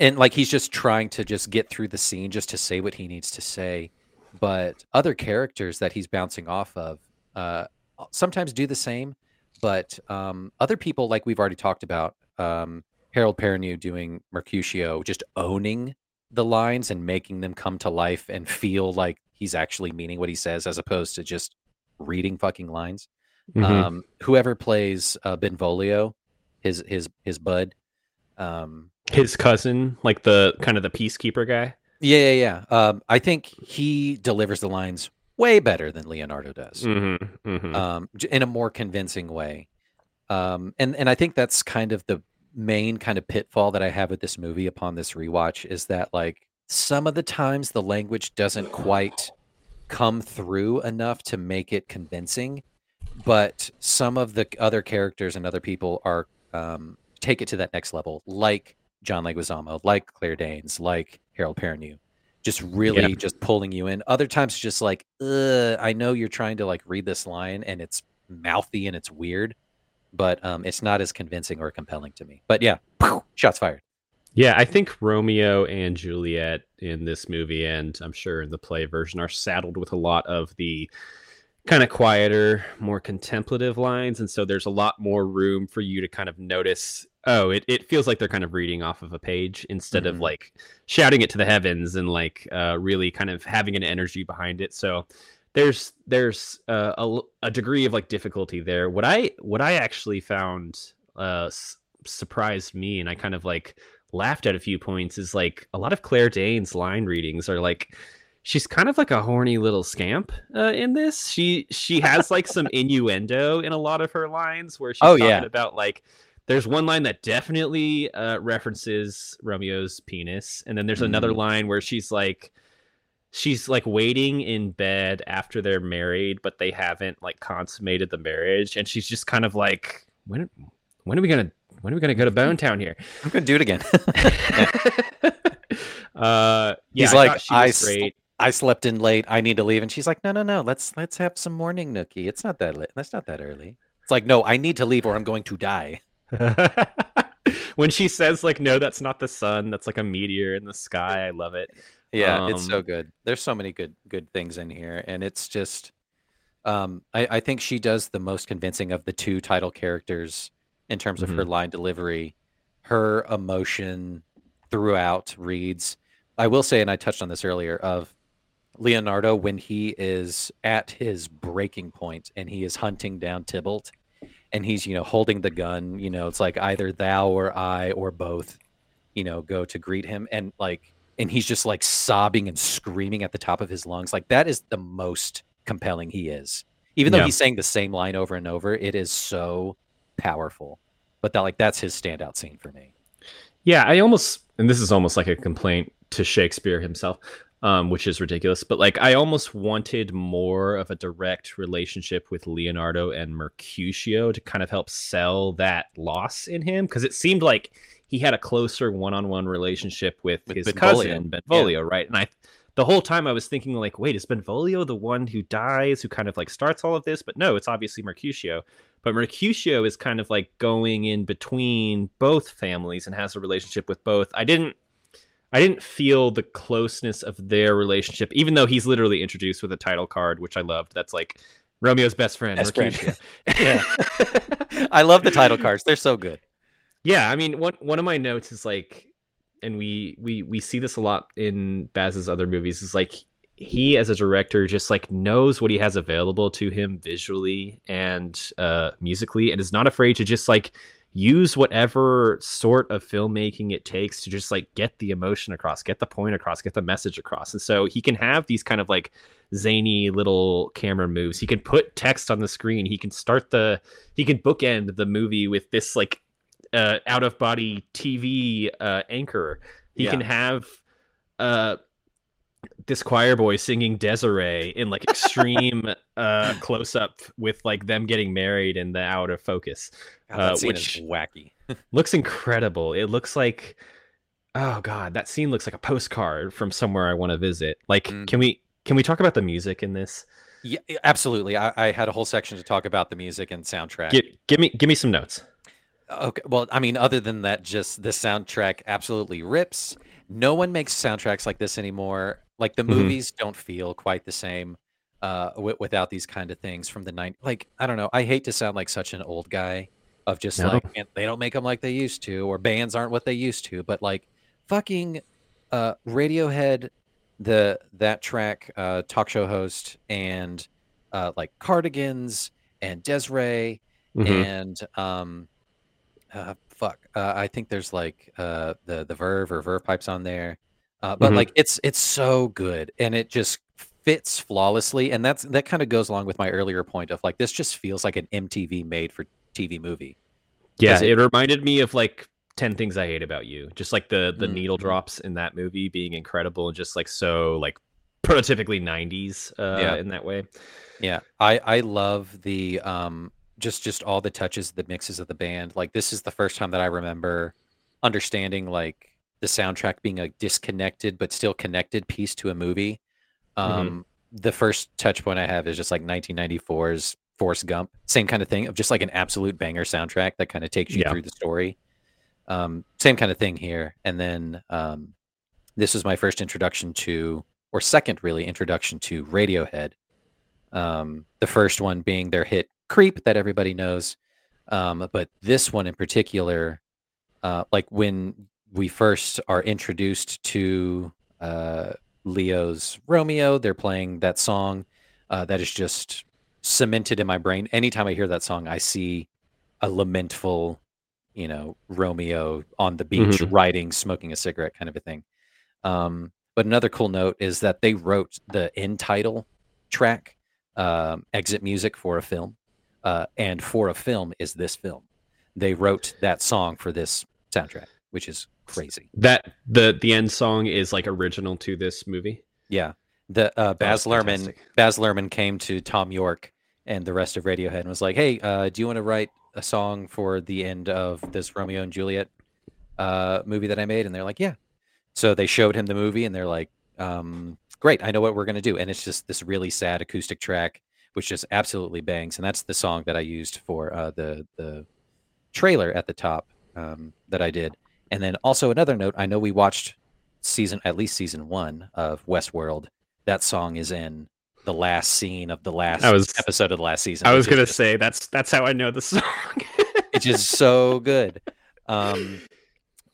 and like he's just trying to just get through the scene just to say what he needs to say. But other characters that he's bouncing off of uh, sometimes do the same. But um, other people, like we've already talked about, um, Harold Perrineau doing Mercutio, just owning the lines and making them come to life and feel like he's actually meaning what he says as opposed to just reading fucking lines Mhm. um, whoever plays uh, Benvolio, his his his bud. Um, His cousin, like the kind of the peacekeeper guy. yeah, yeah, yeah. Um, I think he delivers the lines way better than Leonardo does, Mm-hmm, mm-hmm. um, in a more convincing way. Um, and and I think that's kind of the main kind of pitfall that I have with this movie upon this rewatch is that like some of the times the language doesn't quite come through enough to make it convincing but some of the other characters and other people are um, take it to that next level like john leguizamo like claire danes like harold perrineau just really Yeah. just pulling you in. Other times just like i know you're trying to like read this line and it's mouthy and it's weird but um, it's not as convincing or compelling to me. But yeah shots fired. Yeah, I think Romeo and Juliet in this movie, and I'm sure in the play version, are saddled with a lot of the kind of quieter, more contemplative lines. And so there's a lot more room for you to kind of notice oh, it, it feels like they're kind of reading off of a page instead Mhm. of like shouting it to the heavens and like uh, really kind of having an energy behind it. So there's there's uh, a, a degree of like difficulty there. What I what I actually found uh, s- surprised me, and I kind of like laughed at a few points is like a lot of Claire Danes line readings are like she's kind of like a horny little scamp uh, in this. She she has like some (laughs) innuendo in a lot of her lines where she's Oh, talking yeah. about like there's one line that definitely uh, references Romeo's penis, and then there's another Mhm. line where she's like she's like waiting in bed after they're married, but they haven't like consummated the marriage, and she's just kind of like when when are we gonna when are we gonna go to Bone (laughs) Town here? I'm gonna do it again. (laughs) uh, yeah, He's I like, "I great. I slept in late. I need to leave. And she's like, no, no, no. Let's let's have some morning nookie. It's not that late. That's not that early. It's like, no, I need to leave or I'm going to die. (laughs) when she says like, no, that's not the sun. That's like a meteor in the sky. I love it. Yeah, it's so Um, good. There's so many good good things in here, and it's just, um, I, I think she does the most convincing of the two title characters in terms of her line delivery. Her emotion throughout reads. I will say, and I touched on this earlier, of Leonardo when he is at his breaking point and he is hunting down Tybalt, and he's you know holding the gun. You know, it's like either thou or I or both. You know, go to greet him, and like and he's just like sobbing and screaming at the top of his lungs. Like that is the most compelling he is. Even though Yeah. he's saying the same line over and over, it is so powerful. But that like that's his standout scene for me. Yeah, I almost, and this is almost like a complaint to Shakespeare himself, um, which is ridiculous. But like, I almost wanted more of a direct relationship with Leonardo and Mercutio to kind of help sell that loss in him, because it seemed like he had a closer one-on-one relationship with, With his Benvolio. cousin Benvolio, right? And I, the whole time I was thinking like, wait, is Benvolio the one who dies, who kind of like starts all of this? But no, it's obviously Mercutio. But Mercutio is kind of like going in between both families and has a relationship with both. I didn't I didn't feel the closeness of their relationship, even though he's literally introduced with a title card, which I loved. That's like Romeo's best friend, Best friend. (laughs) Yeah. (laughs) I love the title cards. They're so good. yeah, I mean, one one of my notes is like, and we we we see this a lot in Baz's other movies. Is like he as a director just like knows what he has available to him visually and uh musically, and is not afraid to just like use whatever sort of filmmaking it takes to just like get the emotion across, get the point across, get the message across. And so he can have these kind of like zany little camera moves. He can put text on the screen. He can start the he can bookend the movie with this like uh out of body TV uh anchor. He Yeah. can have uh this choir boy singing Des'ree in like extreme uh close up with like them getting married and the out of focus Uh, scene which- is wacky. (laughs) looks incredible. It looks like oh god, that scene looks like a postcard from somewhere I want to visit. Like, Mhm. can we can we talk about the music in this? Yeah, yeah, absolutely. I, I had a whole section to talk about the music and soundtrack. Give, give me give me some notes. Okay. Well, I mean, other than that, just the soundtrack absolutely rips. No one makes soundtracks like this anymore. Like the Mhm. movies don't feel quite the same uh, w- without these kind of things from the night. Like I don't know. I hate to sound like such an old guy of just No. like "Man, they don't make them like they used to, or bands aren't what they used to. But like fucking uh, Radiohead, the that track, uh, talk show host, and uh, like Cardigans and Des'ree Mhm. and um uh fuck uh, i think there's like uh the the verve or verve pipes on there uh but Mhm. like it's it's so good and it just fits flawlessly and that's that kind of goes along with my earlier point of like this just feels like an mtv made for tv movie Yeah, it- it, reminded me of like 10 things I hate about you. Just like the the Mhm. needle drops in that movie being incredible and just like so like prototypically 90s uh Yeah. in that way. yeah i i love the um just just all the touches the mixes of the band like this is the first time that i remember understanding like the soundtrack being a disconnected but still connected piece to a movie. Um the first touch point i have is just like 1994's forrest gump. Same kind of thing of just like an absolute banger soundtrack that kind of takes you Yeah. through the story. Um same kind of thing here. And then um this was my first introduction to or second really introduction to radiohead. Um, the first one being their hit "Creep" that everybody knows, um, but this one in particular, uh, like when we first are introduced to uh, Leo's Romeo, they're playing that song uh, that is just cemented in my brain. Anytime I hear that song, I see a lamentful you know Romeo on the beach Mhm. writing, smoking a cigarette, kind of a thing. Um, but another cool note is that they wrote the end title track, um, exit music for a film, uh, and for a film is this film. They wrote that song for this soundtrack, which is crazy. That the the end song is like original to this movie. Yeah, the uh, Baz Luhrmann. Baz Luhrmann came to Thom Yorke and the rest of Radiohead and was like, "Hey, uh, do you want to write a song for the end of this Romeo and Juliet uh, movie that I made?" And they're like, "Yeah." So they showed him the movie, and they're like, um, "Great, I know what we're gonna do." And it's just this really sad acoustic track, which just absolutely bangs. And that's the song that I used for uh, the the trailer at the top um, that I did. And then also another note, I know we watched season at least season one of Westworld. That song is in the last scene of the last I was- episode of the last season. I was gonna just- say that's that's how I know the (laughs) song. it's just so good. Um,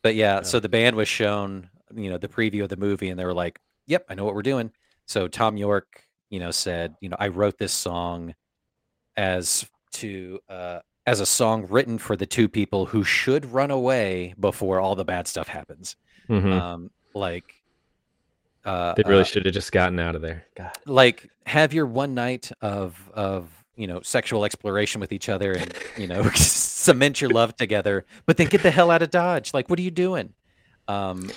but yeah, so the band was shown, you know, the preview of the movie, and they were like, "Yep, I know what we're doing." So Thom Yorke, you know, said, "You know, I wrote this song as to uh, as a song written for the two people who should run away before all the bad stuff happens." Mhm. Um, like, uh, they really uh, should have just gotten out of there. God. like have your one night of of you know sexual exploration with each other and you know (laughs) cement your love together but then get the hell out of dodge like what are you doing um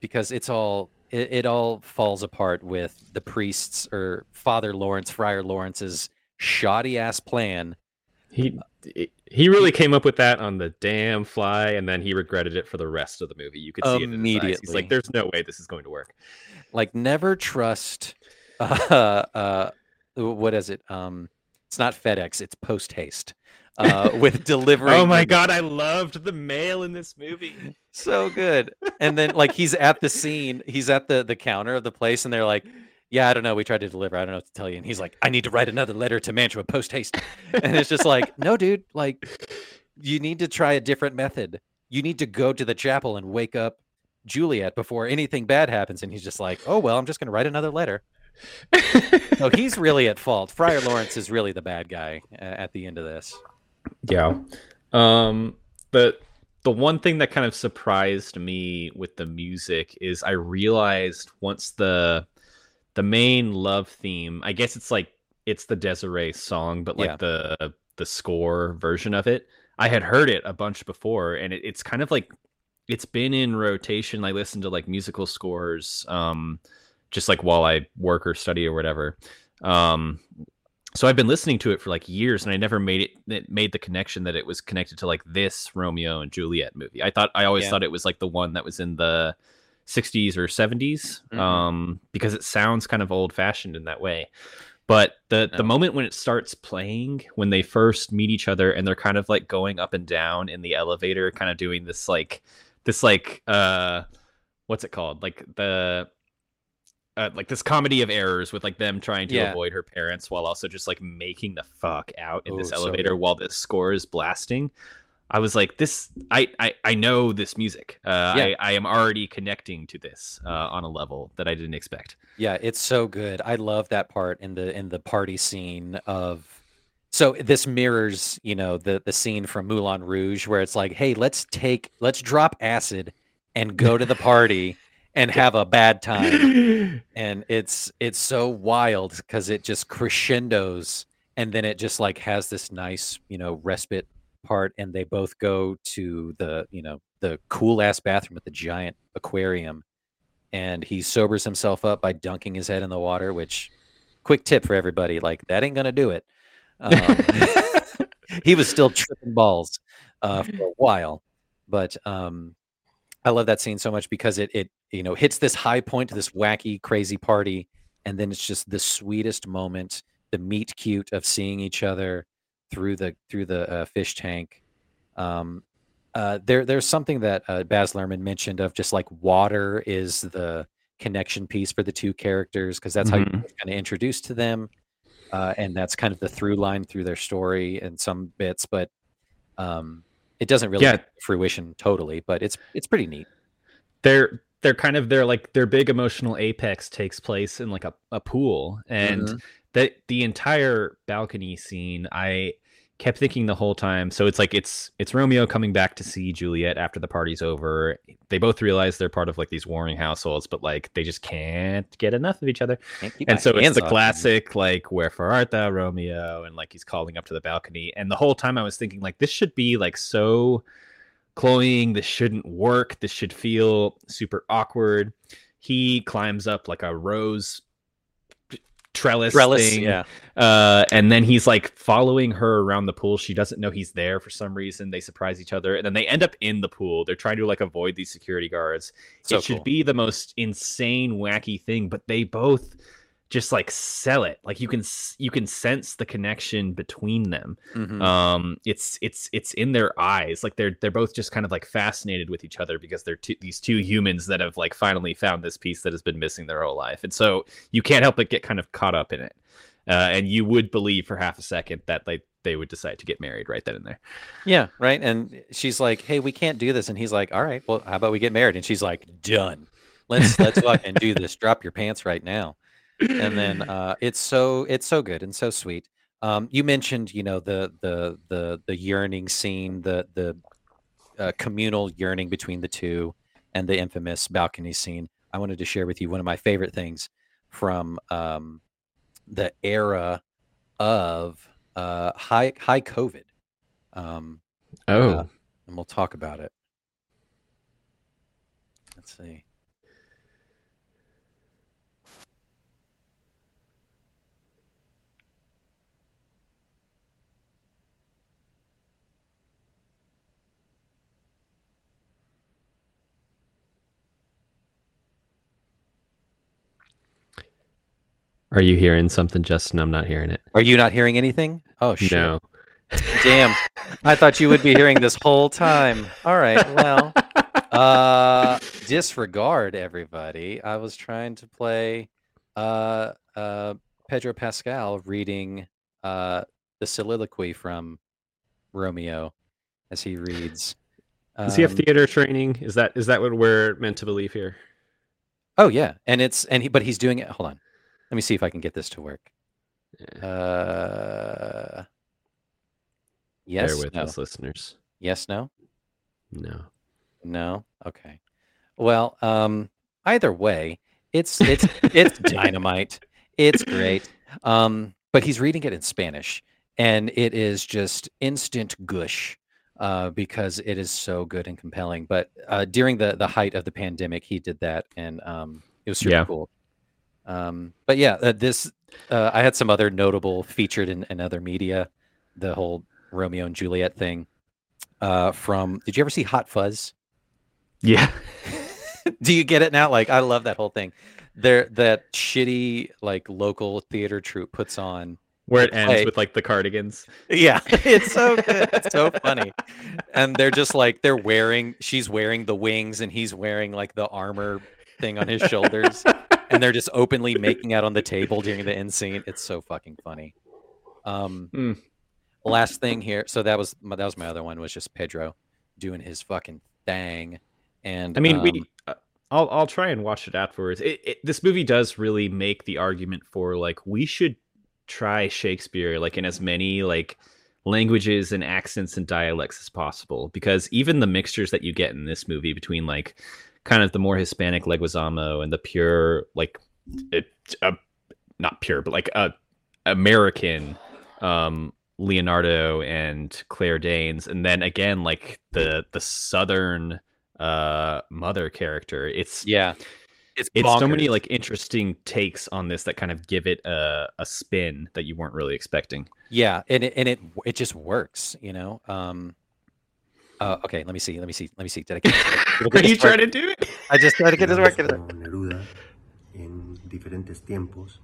because it's all it, it all falls apart with the priests or father lawrence friar lawrence's shoddy ass plan He he really came up with that on the damn fly, and then he regretted it for the rest of the movie. You could see it his eyes. He's Immediately. like, "There's no way this is going to work." like never trust (laughs) uh uh what is it um it's not fedex it's post haste uh (laughs) with delivering Oh my god, I loved the mail in this movie. so good. And then like he's at the scene, he's at the the counter of the place, and they're like, "Yeah, I don't know. We tried to deliver. I don't know what to tell you." And he's like, "I need to write another letter to Mantua post haste." (laughs) And it's just like, "No, dude. Like, you need to try a different method. You need to go to the chapel and wake up Juliet before anything bad happens." And he's just like, "Oh well, I'm just gonna write another letter." So (laughs) he's really at fault. Friar Lawrence is really the bad guy uh, at the end of this. Yeah. Um the the one thing that kind of surprised me with the music is I realized once the the main love theme, I guess it's like it's the Des'ree song, but like Yeah. the the score version of it. I had heard it a bunch before and it, it's kind of like it's been in rotation. I listen to like musical scores um just like while I work or study or whatever. Um so I've been listening to it for like years, and I never made it, it made the connection that it was connected to like this Romeo and Juliet movie. I thought I always Yeah. thought it was like the one that was in the 60s or 70s, Mhm. um, because it sounds kind of old fashioned in that way. But the the moment when it starts playing, when they first meet each other, and they're kind of like going up and down in the elevator, kind of doing this like this like uh what's it called like the uh, like this comedy of errors with like them trying to Yeah. avoid her parents while also just like making the fuck out in Oh, this elevator good. while this score is blasting. I was like, this, I, I, I know this music. Uh, Yeah. I, I am already connecting to this uh, on a level that I didn't expect. Yeah, it's so good. I love that part in the in the party scene of so this mirrors, you know, the the scene from Moulin Rouge where it's like, "Hey, let's take let's drop acid and go to the party and (laughs) have a bad time." (laughs) And it's it's so wild cuz it just crescendos and then it just like has this nice, you know, respite part and they both go to the, you know, the cool ass bathroom with the giant aquarium and he sobers himself up by dunking his head in the water which quick tip for everybody like that ain't gonna do it. Um, (laughs) he was still tripping balls uh, for a while but um, i love that scene so much because it it you know hits this high point to this wacky crazy party and then it's just the sweetest moment the meet cute of seeing each other through the through the uh, fish tank um, uh, there there's something that uh, Baz Luhrmann mentioned of just like water is the connection piece for the two characters because that's how Mhm. you're kind of introduced to them, uh, and that's kind of the through line through their story and some bits, but um, it doesn't really Yeah. fruition totally. But it's it's pretty neat. they're they're kind of their like their big emotional apex takes place in like a, a pool and Mhm. The the entire balcony scene i kept thinking the whole time. So it's like it's it's Romeo coming back to see Juliet after the party's over. They both realize they're part of like these warring households, but like they just can't get enough of each other. And so it's the classic like "Wherefore art thou, Romeo?" and like he's calling up to the balcony. And the whole time I was thinking like this should be like so cloying. This shouldn't work. This should feel super awkward. He climbs up like a rose trellis, trellis thing. Yeah. Uh, and then he's like following her around the pool. She doesn't know he's there for some reason. They surprise each other, and then they end up in the pool. They're trying to like avoid these security guards. So it should cool. be the most insane, wacky thing, but they both just like sell it. Like you can you can sense the connection between them. Mm-hmm. um it's it's it's in their eyes. Like they're they're both just kind of like fascinated with each other because they're two, these two humans that have like finally found this piece that has been missing their whole life. And so you can't help but get kind of caught up in it. Uh, and you would believe for half a second that like they would decide to get married right then and there. Yeah right? And she's like hey we can't do this. And he's like all right well how about we get married? And she's like done. Let's let's fucking do this. Drop your pants right now and then (laughs) uh, it's so it's so good and so sweet. Um, you mentioned, you know, the the the the yearning scene, the the uh, communal yearning between the two, and the infamous balcony scene. I wanted to share with you one of my favorite things from um, the era of uh, high high COVID. Um, oh, uh, and we'll talk about it. Let's see. Are you hearing something, Justin? I'm not hearing it. Are you not hearing anything? Oh shit. No. (laughs) Damn. I thought you would be hearing this whole time. All right. Well, (laughs) uh disregard everybody. I was trying to play uh uh Pedro Pascal reading uh the soliloquy from Romeo as he reads. Does he have um, theater training? Is that is that what we're meant to believe here? Oh yeah, and it's and he but he's doing it. Hold on, let me see if I can get this to work. Uh, yes. Bear with no. us, listeners. Yes. No. No. No. Okay. Well, um, either way, it's it's (laughs) it's dynamite. It's great. Um, but he's reading it in Spanish, and it is just instant gush. Uh, because it is so good and compelling. But uh, during the the height of the pandemic, he did that, and um, it was super yeah. cool. Um, but yeah, uh, this uh, I had some other notable featured in, in other media. The whole Romeo and Juliet thing. Uh, from did you ever see Hot Fuzz? Yeah. (laughs) Do you get it now? Like I love that whole thing. There, that shitty like local theater troupe puts on where it ends with like the cardigans. Yeah, (laughs) it's so good. It's so (laughs) funny. And they're just like they're wearing she's wearing the wings and he's wearing like the armor thing on his shoulders and they're just openly making out on the table during the end scene. It's so fucking funny. Um, mm. last thing here. So that was my, that was my other one was just Pedro doing his fucking thing. And I mean, um, we. Uh, I'll I'll try and watch it afterwards. It, it, this movie does really make the argument for like we should try Shakespeare like in as many like languages and accents and dialects as possible because even the mixtures that you get in this movie between like kind of the more Hispanic Leguizamo and the pure like it, uh, not pure but like a American um, Leonardo and Claire Danes, and then again like the the Southern uh, mother character. It's yeah. It's, it's so many like interesting takes on this that kind of give it a, a spin that you weren't really expecting. Yeah, and it, and it it just works, you know. Um, uh, okay, let me see. Let me see. Let me see. Did I get, did Are you trying to do it? I just tried to get this work. Neruda en diferentes tiempos.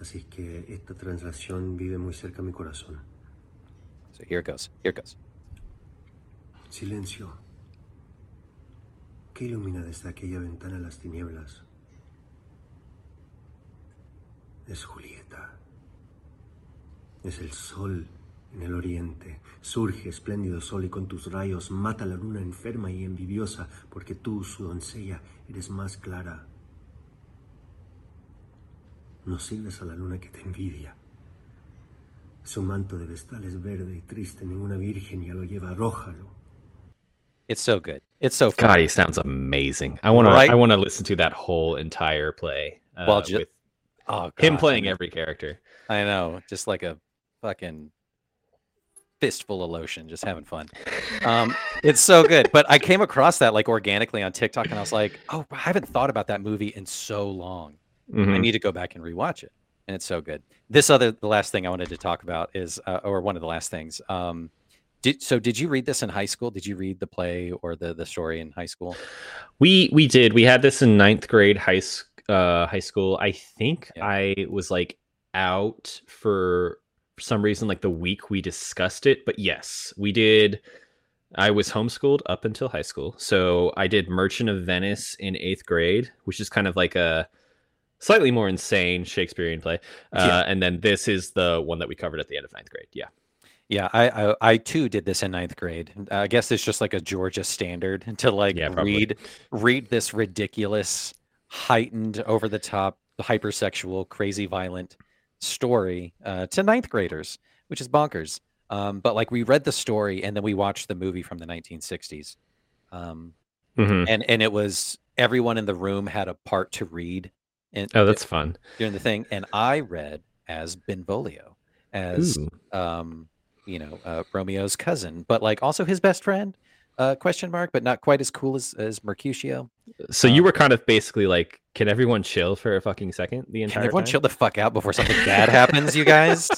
Así que esta translación vive muy cerca de mi corazón. So here it goes. Here it goes. Silencio. ¿Qué ilumina desde aquella ventana las tinieblas? Es Julieta. Es el sol en el oriente. Surge espléndido sol y con tus rayos mata la luna enferma y envidiosa, porque tú, su doncella, eres más clara. No sirves a la luna que te envidia. Su manto de vestal es verde y triste, ninguna virgen ya lo lleva, arrójalo. It's so good. It's so fun. God, he sounds amazing. I want Right? to. I want to listen to that whole entire play. Uh, Well, ju- with Oh, him God, playing I know. every character. I know, just like a fucking fistful of lotion, just having fun. Um, it's so good. But I came across that like organically on TikTok, and I was like, oh, I haven't thought about that movie in so long. I Mhm. need to go back and rewatch it, and it's so good. This other, the last thing I wanted to talk about is, uh, or one of the last things. Um, did so? Did you read this in high school? Did you read the play or the the story in high school? We we did. We had this in ninth grade high uh, high school. I think Yeah. I was like out for some reason, like the week we discussed it. But yes, we did. I was homeschooled up until high school, so I did Merchant of Venice in eighth grade, which is kind of like a slightly more insane Shakespearean play. Uh, Yeah. And then this is the one that we covered at the end of ninth grade. Yeah. Yeah, I, I I too did this in ninth grade. I guess it's just like a Georgia standard (laughs) to like Yeah, read read this ridiculous, heightened, over the top, hypersexual, crazy violent story uh, to ninth graders, which is bonkers. Um, but like we read the story and then we watched the movie from the 1960s, um, Mhm. and and it was everyone in the room had a part to read. And Oh, that's fun. during the thing, and I read as Benvolio, as Ooh. um, you know, uh, Romeo's cousin, but like also his best friend, uh, question mark, but not quite as cool as, as Mercutio. So you um, were kind of basically like, can everyone chill for a fucking second? The entire Can everyone time? chill the fuck out before something bad (laughs) happens, you guys?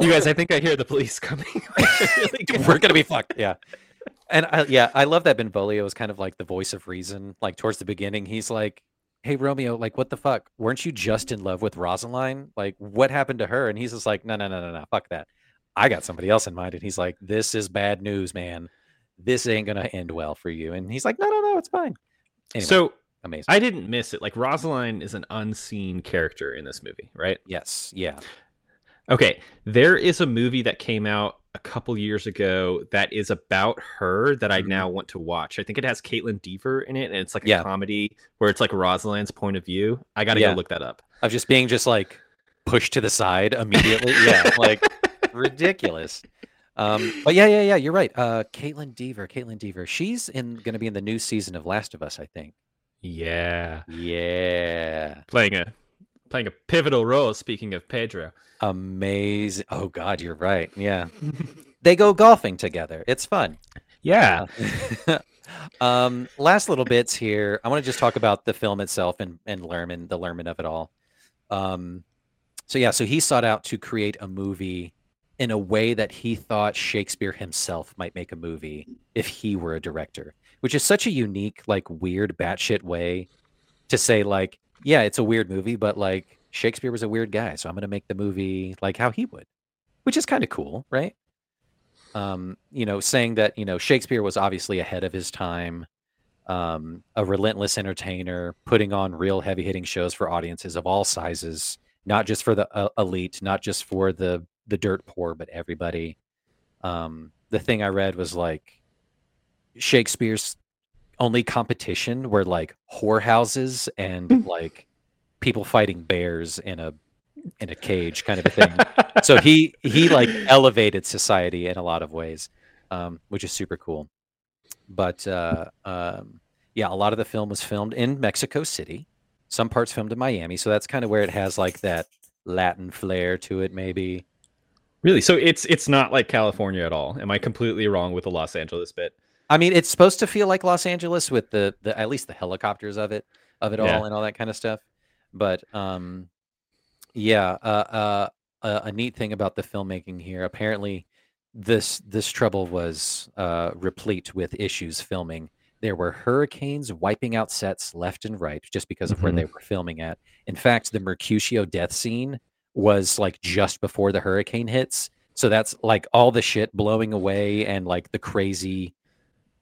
You guys, I think I hear the police coming. (laughs) (laughs) We're gonna be fucked. Yeah. And I, yeah, I love that Benvolio is kind of like the voice of reason. Like towards the beginning, he's like, "Hey Romeo, like what the fuck? Weren't you just in love with Rosaline? Like what happened to her?" And he's just like, "No, no, no, no, no, fuck that. I got somebody else in mind." And he's like, "This is bad news, man. This ain't gonna end well for you." And he's like, "No, no, no, it's fine." Anyway, So amazing. I didn't miss it. Like Rosaline is an unseen character in this movie, right? yes, yeah. Okay, there is a movie that came out a couple years ago that is about her that I Mhm. now want to watch. I think it has Kaitlyn Dever in it, and it's like a Yeah. comedy where it's like Rosaline's point of view. I got to Yeah. go look that up. Of just being just like pushed to the side immediately. yeah, like ridiculous. Um, but yeah, yeah, yeah, you're right. Uh, Kaitlyn Dever, Kaitlyn Dever, she's in going to be in the new season of Last of Us, I think. Yeah, Yeah, playing a playing a pivotal role. Speaking of Pedro, amazing. Oh God, you're right. Yeah, (laughs) they go golfing together. It's fun. yeah, Uh, (laughs) um, last little bits here. I want to just talk about the film itself and and Luhrmann, the Luhrmann of it all. Um, so yeah, so he sought out to create a movie in a way that he thought Shakespeare himself might make a movie if he were a director, which is such a unique, like weird, batshit way to say, like, yeah, it's a weird movie, but like Shakespeare was a weird guy, so I'm gonna make the movie like how he would, which is kind of cool, right? um, you know, saying that you know Shakespeare was obviously ahead of his time, um, a relentless entertainer, putting on real heavy hitting shows for audiences of all sizes, not just for the uh, elite, not just for the the dirt poor, but everybody. Um, the thing I read was like Shakespeare's only competition were like whorehouses and like people fighting bears in a in a cage kind of a thing. (laughs) So he he like elevated society in a lot of ways um, which is super cool. But uh, um, yeah a lot of the film was filmed in mexico city. Some parts filmed in miami so that's kind of where it has like that latin flair to it maybe really. So it's it's not like California at all. Am I completely wrong with the Los Angeles bit? i mean it's supposed to feel like los angeles with the, the at least the helicopters of it of it Yeah. all and all that kind of stuff but um yeah uh, uh a, a neat thing about the filmmaking here apparently this this trouble was uh replete with issues filming there were hurricanes wiping out sets left and right just because of where Mhm. they were filming at in fact the mercutio death scene was like just before the hurricane hits so that's like all the shit blowing away and like the crazy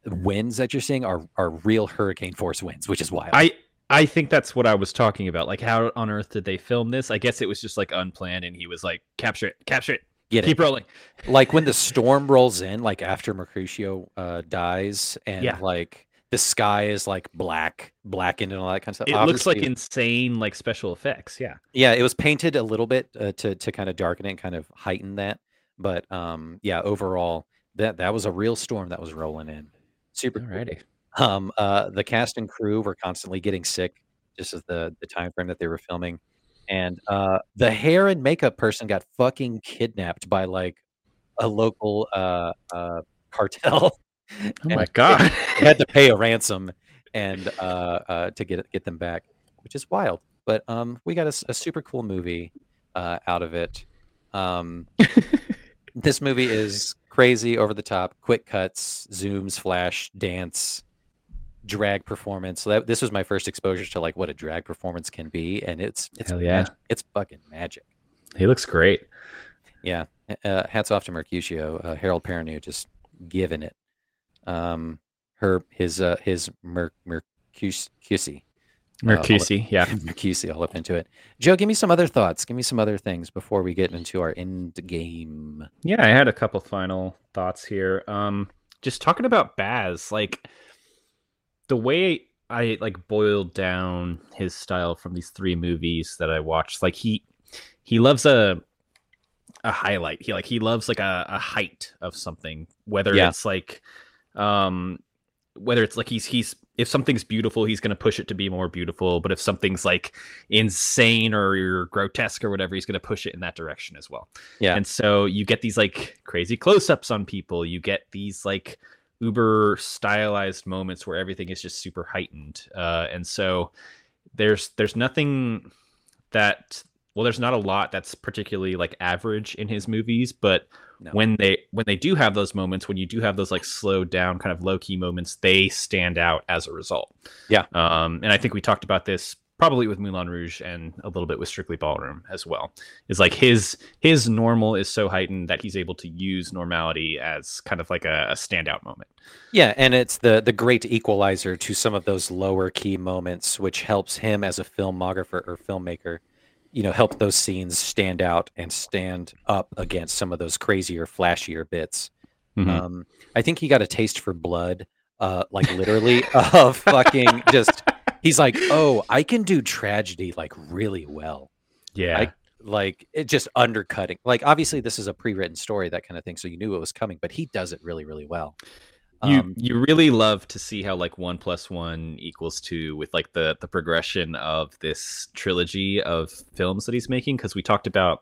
winds that you're seeing are are real hurricane force winds which is wild I I think that's what I was talking about. Like, how on earth did they film this? I guess it was just like unplanned, and he was like, "Capture it, capture it, Get it? keep rolling." like when the storm rolls in like after mercutio uh dies and Yeah. like the sky is like black, blackened, and all that kind of stuff. It looks like insane like special effects. Yeah. yeah, it was painted a little bit uh, to to kind of darken it and kind of heighten that. But um, yeah, overall, that that was a real storm that was rolling in. Super cool. Alrighty. (laughs) Um, uh, the cast and crew were constantly getting sick, just as the the time frame that they were filming, and uh, the hair and makeup person got fucking kidnapped by like a local uh, uh, cartel. (laughs) Oh my (laughs) god. they had to pay a ransom and uh, uh, to get get them back, which is wild. But um, we got a super cool movie uh, out of it. Um, (laughs) this movie is crazy, over the top, quick cuts, zooms, flash, dance, drag performance. So that, this was my first exposure to like what a drag performance can be, and it's it's Hell yeah. mag- it's fucking magic. he looks great. Yeah. Uh, hats off to Mercutio. Uh, Harold Perrineau just giving it. Um, her his uh his Mer Mercusy. Mercusi. yeah. (laughs) Mercusy all up into it. Joe, give me some other thoughts. Give me some other things before we get into our end game. Yeah, I had a couple final thoughts here. Um, just talking about Baz, like the way I like boiled down his style from these three movies that I watched, like he he loves a a highlight. He like he loves like a, a height of something, whether Yeah. it's like um whether it's like he's he's if something's beautiful, he's gonna push it to be more beautiful. But if something's like insane or grotesque or whatever, he's gonna push it in that direction as well. Yeah. And so you get these like crazy close-ups on people. You get these like uber stylized moments where everything is just super heightened. Uh, and so there's there's nothing that well, there's not a lot that's particularly like average in his movies, but No. when they when they do have those moments, when you do have those like slowed down kind of low key moments, they stand out as a result. Yeah. Um, and I think we talked about this probably with Moulin Rouge and a little bit with Strictly Ballroom as well. Is like his his normal is so heightened that he's able to use normality as kind of like a, a standout moment. Yeah, and it's the the great equalizer to some of those lower key moments, which helps him as a filmographer or filmmaker, you know, help those scenes stand out and stand up against some of those crazier, flashier bits. Mhm. Um, I think he got a taste for blood, uh, like literally (laughs) of fucking just. He's like, oh, I can do tragedy like really well. yeah. I- Like it just undercutting. Like obviously this is a pre-written story, that kind of thing, so you knew it was coming, but he does it really, really well. You Um, you really love to see how like one plus one equals two with like the the progression of this trilogy of films that he's making because we talked about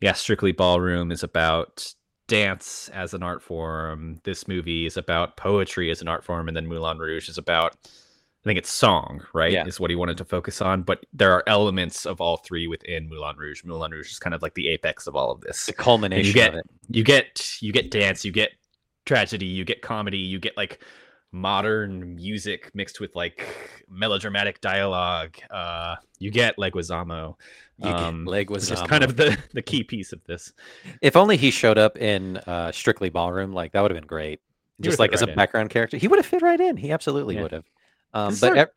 yeah strictly ballroom is about dance as an art form. This movie is about poetry as an art form and then moulin rouge is about i think it's song right Yeah. is what he wanted to focus on. But there are elements of all three within moulin rouge. Moulin rouge is kind of like the apex of all of this. The culmination you get- you get you get dance you get tragedy you get comedy you get like modern music mixed with like melodramatic dialogue uh you get leguizamo You get um, leg which was is kind of the the key piece of this If only he showed up in uh, Strictly Ballroom, like that would have been great. He Just like as a in. background character, he would have fit right in. He absolutely Yeah. would have. Um, but our-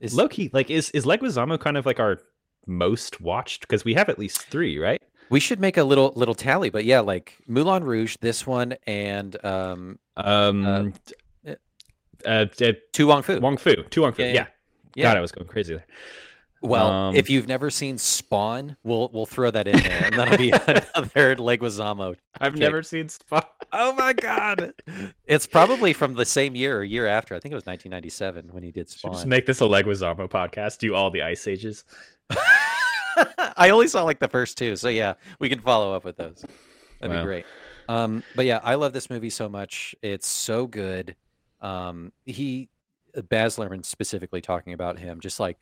is- low key like is is leguizamo kind of like our most watched because we have at least three right we should make a little little tally. But yeah, like Moulin Rouge, this one, and um, um uh, uh, uh, To Wong Foo. wong foo to wong foo Yeah, yeah, yeah. god i was going crazy there Well, Um, if you've never seen Spawn, we'll we'll throw that in there, and that'll be (laughs) another Leguizamo. i've Okay. never seen Spawn. (laughs) Oh my god! It's probably from the same year or year after. I think it was 1997 when he did Spawn. just make this a leguizamo podcast do all the ice ages (laughs) (laughs) I only saw like the first two, so yeah, we can follow up with those. That'd Wow. be great. Um, but yeah, I love this movie so much. It's so good. Um, he, Baz Luhrmann specifically talking about him, just like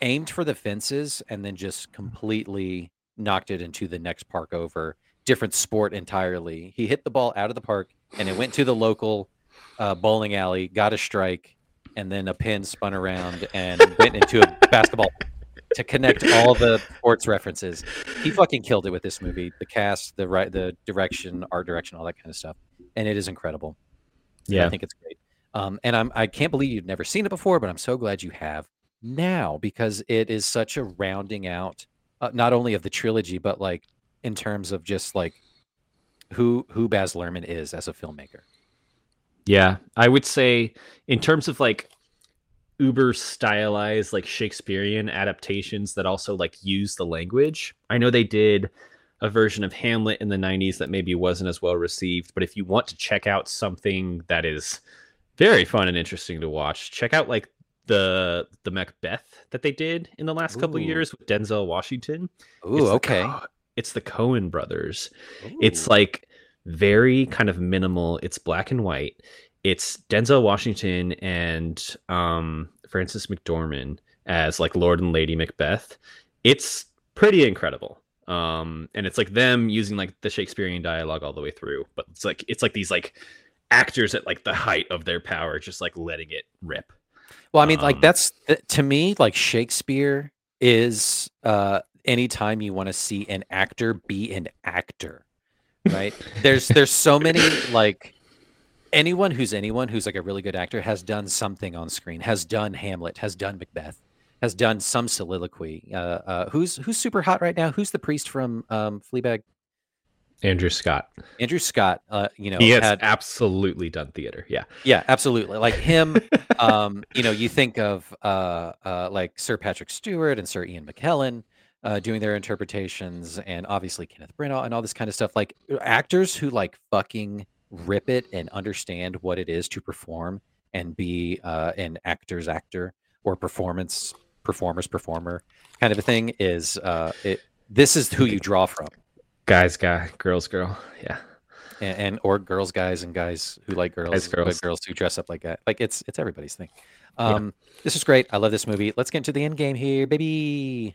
aimed for the fences and then just completely knocked it into the next park over. Different sport entirely. He hit the ball out of the park and it went to the local uh, bowling alley, got a strike, and then a pin spun around and went into a basketball to connect all the sports references. He fucking killed it with this movie. The cast, the right, the direction, art direction, all that kind of stuff, and it is incredible. Yeah, I think it's great. Um, and I'm I can't believe you've never seen it before, but I'm so glad you have now because it is such a rounding out, uh, not only of the trilogy, but like in terms of just like who who Baz Luhrmann is as a filmmaker. Yeah, I would say in terms of like uber stylized like Shakespearean adaptations that also like use the language. I know they did a version of Hamlet in the 90s that maybe wasn't as well received, but if you want to check out something that is very fun and interesting to watch, check out like the the Macbeth that they did in the last couple Ooh. years with Denzel Washington. Ooh, the okay. It's the Coen brothers. It's like very kind of minimal. It's black and white. It's Denzel Washington and um, Frances McDormand as like Lord and Lady Macbeth. It's pretty incredible. Um, and it's like them using like the Shakespearean dialogue all the way through, but it's like it's like these like actors at like the height of their power, just like letting it rip. Well, I mean, like Um, that's th- to me, like Shakespeare is uh anytime you want to see an actor be an actor, right? there's there's so many like anyone who's anyone who's like a really good actor has done something on screen, has done Hamlet, has done Macbeth, has done some soliloquy. Uh, uh who's who's super hot right now? Who's the priest from um Fleabag? Andrew Scott. Andrew Scott. Uh, you know, He has had absolutely done theater. Yeah. Yeah, absolutely. Like him, (laughs) um, you know, you think of uh, uh, like Sir Patrick Stewart and Sir Ian McKellen uh, doing their interpretations, and obviously Kenneth Branagh and all this kind of stuff. Like actors who like fucking rip it and understand what it is to perform and be uh, an actor's actor or performance performer's performer kind of a thing is uh, it. This is who you draw from Guys, guy, girls, girl. Yeah. and, and or girls guys and guys who like girls but girls. girls who dress up like that like it's it's everybody's thing Yeah. um this is great i love this movie let's get into the end game here baby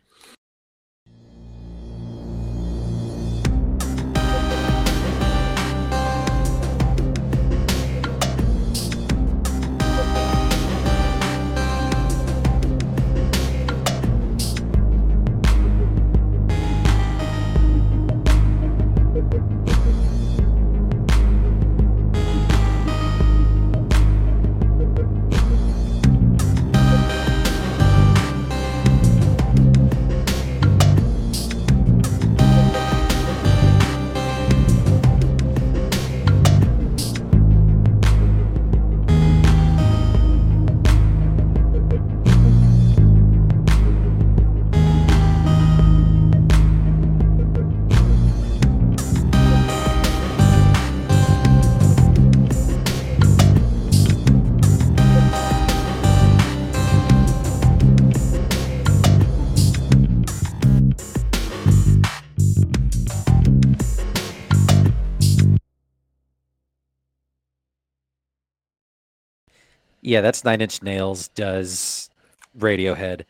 yeah that's nine inch nails does radiohead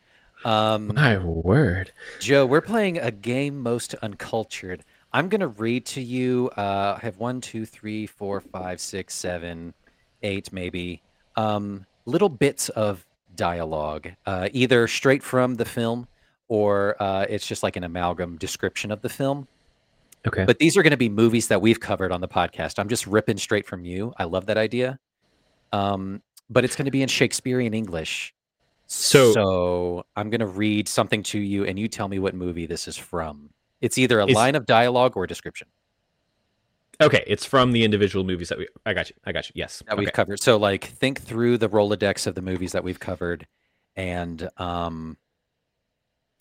um My word. Joe, we're playing a game most uncultured. I'm gonna read to you. Uh, I have one, two, three, four, five, six, seven, eight, maybe um, little bits of dialogue, uh, either straight from the film or uh, it's just like an amalgam description of the film. Okay. But these are going to be movies that we've covered on the podcast. I'm just ripping straight from you. I love that idea. Um, but it's going to be in Shakespearean English. So- so I'm going to read something to you, and you tell me what movie this is from. It's either a line of dialogue or a description Okay, it's from the individual movies that we. I got you. I got you. Yes. that we've covered. So, like, think through the Rolodex of the movies that we've covered, and um,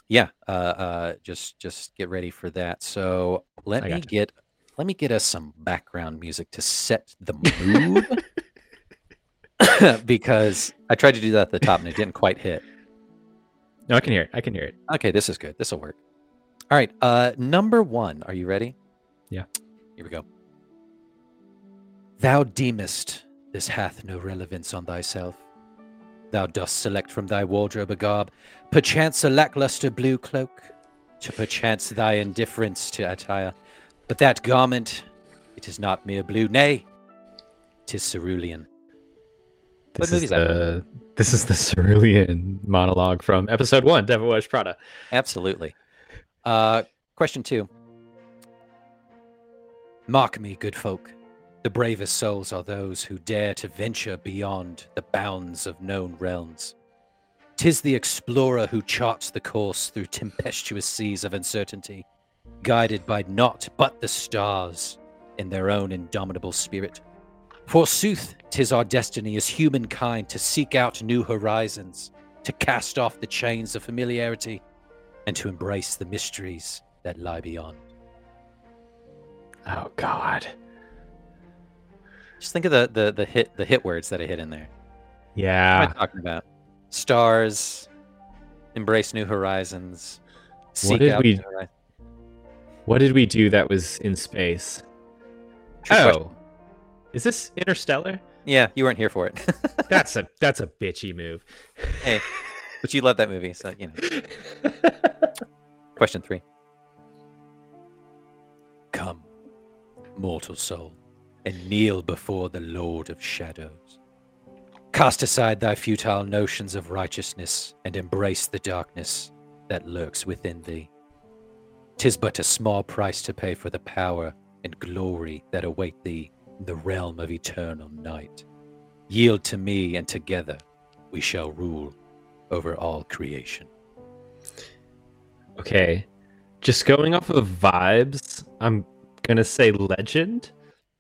yeah, uh, uh, just just get ready for that. So let me gotcha. get let me get us some background music to set the mood. (laughs) (coughs) because I tried to do that at the top and it didn't quite hit. No, I can hear it. I can hear it. Okay, this is good. This will work. All right. Uh number one. Are you ready? Yeah. Here we go. Thou deemest this hath no relevance on thyself. Thou dost select from thy wardrobe a garb, perchance a lackluster blue cloak, to perchance thy indifference to attire. But that garment, it is not mere blue, nay, tis cerulean. This movie is is that? the this is the cerulean monologue from episode one, Devil Wears Prada. Absolutely. Uh, question two. Mark me, good folk. The bravest souls are those who dare to venture beyond the bounds of known realms. Tis the explorer who charts the course through tempestuous seas of uncertainty, guided by naught but the stars in their own indomitable spirit. Forsooth, tis our destiny as humankind to seek out new horizons, to cast off the chains of familiarity, and to embrace the mysteries that lie beyond. Oh God. Just think of the the, the hit the hit words that I hit in there. Yeah. What am I talking about? Stars, embrace new horizons, seek did out we- new horizons. What did we do that was in space? Oh. question. Is this Interstellar? Yeah, you weren't here for it. (laughs) That's a that's a bitchy move. hey, but you love that movie, so you know. (laughs) Question three. Come, mortal soul, and kneel before the Lord of Shadows. Cast aside thy futile notions of righteousness and embrace the darkness that lurks within thee. Tis but a small price to pay for the power and glory that await thee the realm of eternal night. Yield to me, and together we shall rule over all creation. Okay. Just going off of vibes, I'm gonna say legend.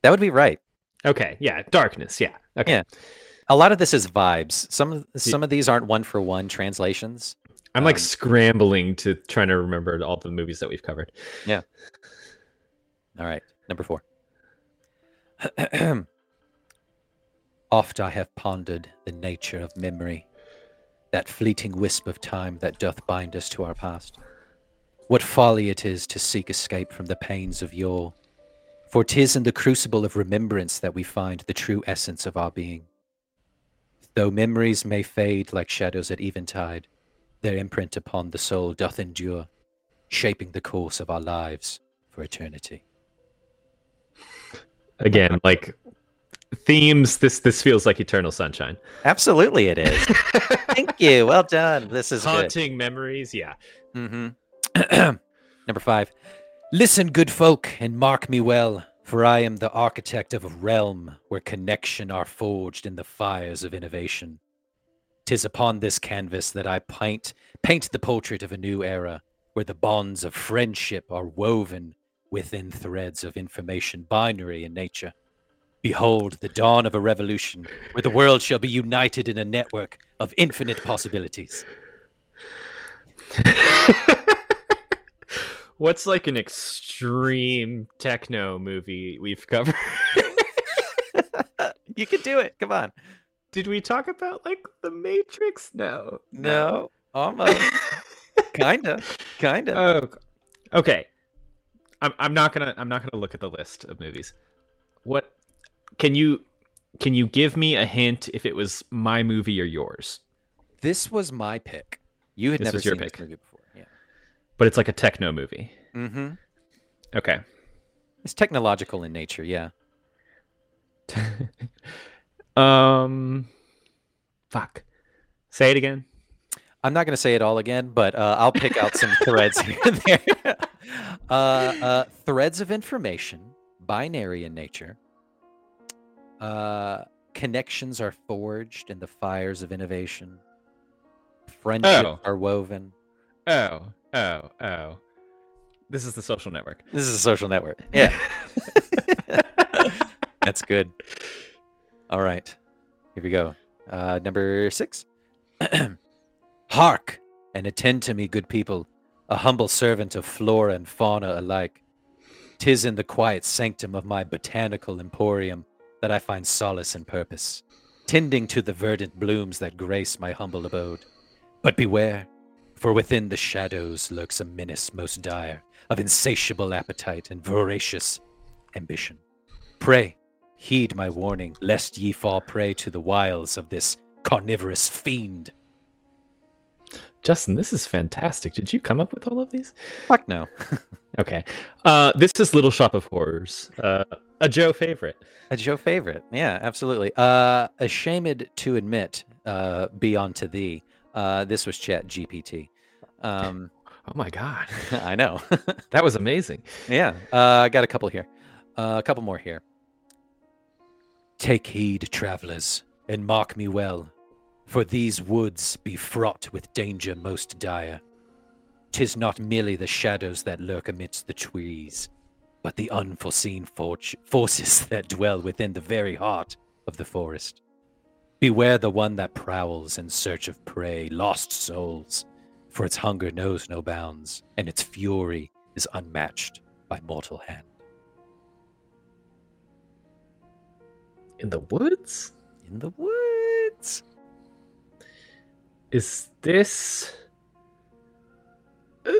That would be right. Okay, yeah, darkness, yeah. Okay. Yeah. A lot of this is vibes. Some of some of these aren't one for one translations. I'm like Um, scrambling to trying to remember all the movies that we've covered. Yeah. All right, number four. (clears throat) Oft I have pondered the nature of memory, that fleeting wisp of time that doth bind us to our past. What folly it is to seek escape from the pains of yore, for 'tis in the crucible of remembrance that we find the true essence of our being. Though memories may fade like shadows at eventide, their imprint upon the soul doth endure, shaping the course of our lives for eternity. Again, like themes. This this feels like Eternal Sunshine. Absolutely, it is. (laughs) Thank you. Well done. This is good. Haunting memories. Yeah. mm-hmm. (clears throat) Number five. Listen, good folk, and mark me well, for I am the architect of a realm where connection are forged in the fires of innovation. Tis upon this canvas that I paint paint the portrait of a new era, where the bonds of friendship are woven within threads of information binary in nature. Behold the dawn of a revolution, where the world shall be united in a network of infinite possibilities. (laughs) What's like an extreme techno movie we've covered? (laughs) You can do it. Come on. Did we talk about like the Matrix? No. No, almost. (laughs) kinda, kinda. Oh, okay. I'm I'm not gonna I'm not gonna look at the list of movies. What can you can you give me a hint if it was my movie or yours? this was my pick. You had This never seen pick. this movie before. Yeah. But it's like a techno movie. Mm-hmm. Okay. It's technological in nature. Yeah. (laughs) um fuck. Say it again. I'm not going to say it all again, but uh, I'll pick out some (laughs) threads here and there. (laughs) Uh, uh, threads of information, binary in nature. Uh, connections are forged in the fires of innovation. Friendships Oh. are woven. Oh, oh, oh. This is the social network. This is a social network. Yeah. (laughs) That's good. All right. Here we go. Uh, number six. (clears throat) Hark and attend to me, good people, a humble servant of flora and fauna alike. Tis in the quiet sanctum of my botanical emporium that I find solace and purpose, tending to the verdant blooms that grace my humble abode. But beware, for within the shadows lurks a menace most dire of insatiable appetite and voracious ambition. Pray, heed my warning, lest ye fall prey to the wiles of this carnivorous fiend. Justin, this is fantastic. Did you come up with all of these? Fuck no. (laughs) Okay. Uh this is Little Shop of Horrors. Uh a Joe favorite. A Joe favorite. Yeah, absolutely. Uh, ashamed to admit, uh, be unto thee. Uh, this was Chat GPT. Um, Oh my god. (laughs) I know. (laughs) That was amazing. yeah. Uh, I got a couple here. Uh, a couple more here. Take heed, travelers, and mark me well, for these woods be fraught with danger most dire. Tis not merely the shadows that lurk amidst the trees, but the unforeseen forces (laughs) that dwell within the very heart of the forest. Beware the one that prowls in search of prey, lost souls, for its hunger knows no bounds, and its fury is unmatched by mortal hand. In the woods? In the woods. Is this. Uh,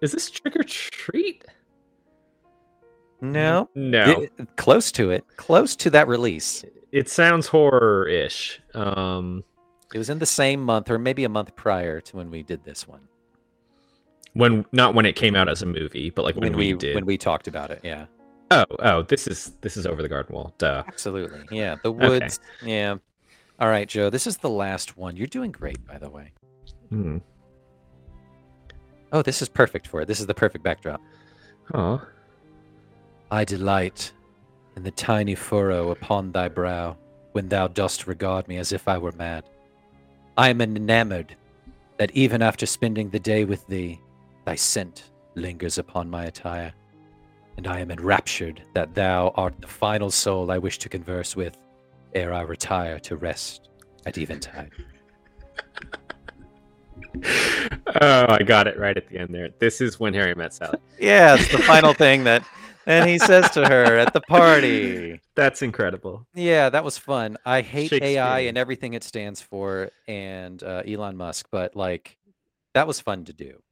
is this trick or treat? No. No. It, close to it. Close to that release. It sounds horror ish. Um, it was in the same month or maybe a month prior to when we did this one. When not when it came out as a movie, but like when, when we, we did when we talked about it, yeah. Oh, oh, this is this is over the garden wall. Duh. Absolutely. Yeah. The woods. Okay. Yeah. All right, Joe. This is the last one. You're doing great, by the way. Hmm. Oh, this is perfect for it. This is the perfect backdrop. Oh. I delight in the tiny furrow upon thy brow when thou dost regard me as if I were mad. I am enamored that even after spending the day with thee, thy scent lingers upon my attire, and I am enraptured that thou art the final soul I wish to converse with ere I retire to rest at eventide. oh, I got it right at the end there. This is when Harry met Sally. yeah, it's the final thing that and he says to her at the party. (laughs) That's incredible. Yeah, that was fun. I hate AI and everything it stands for and uh, Elon Musk, but like that was fun to do.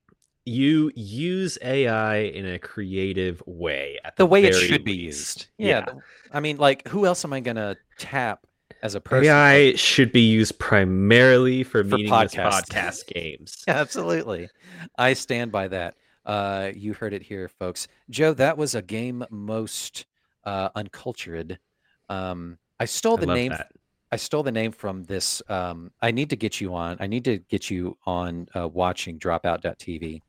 You use AI in a creative way. the, the way it should least. be used. Yeah. yeah. I mean, like, who else am I going to tap as a person? AI should be used primarily for, for podcast. podcast games. (laughs) Absolutely. I stand by that. Uh, you heard it here, folks. Joe, that was a game most uh, uncultured. Um, I stole the I name. That. I stole the name from this. Um, I need to get you on. I need to get you on uh, watching Dropout.tv.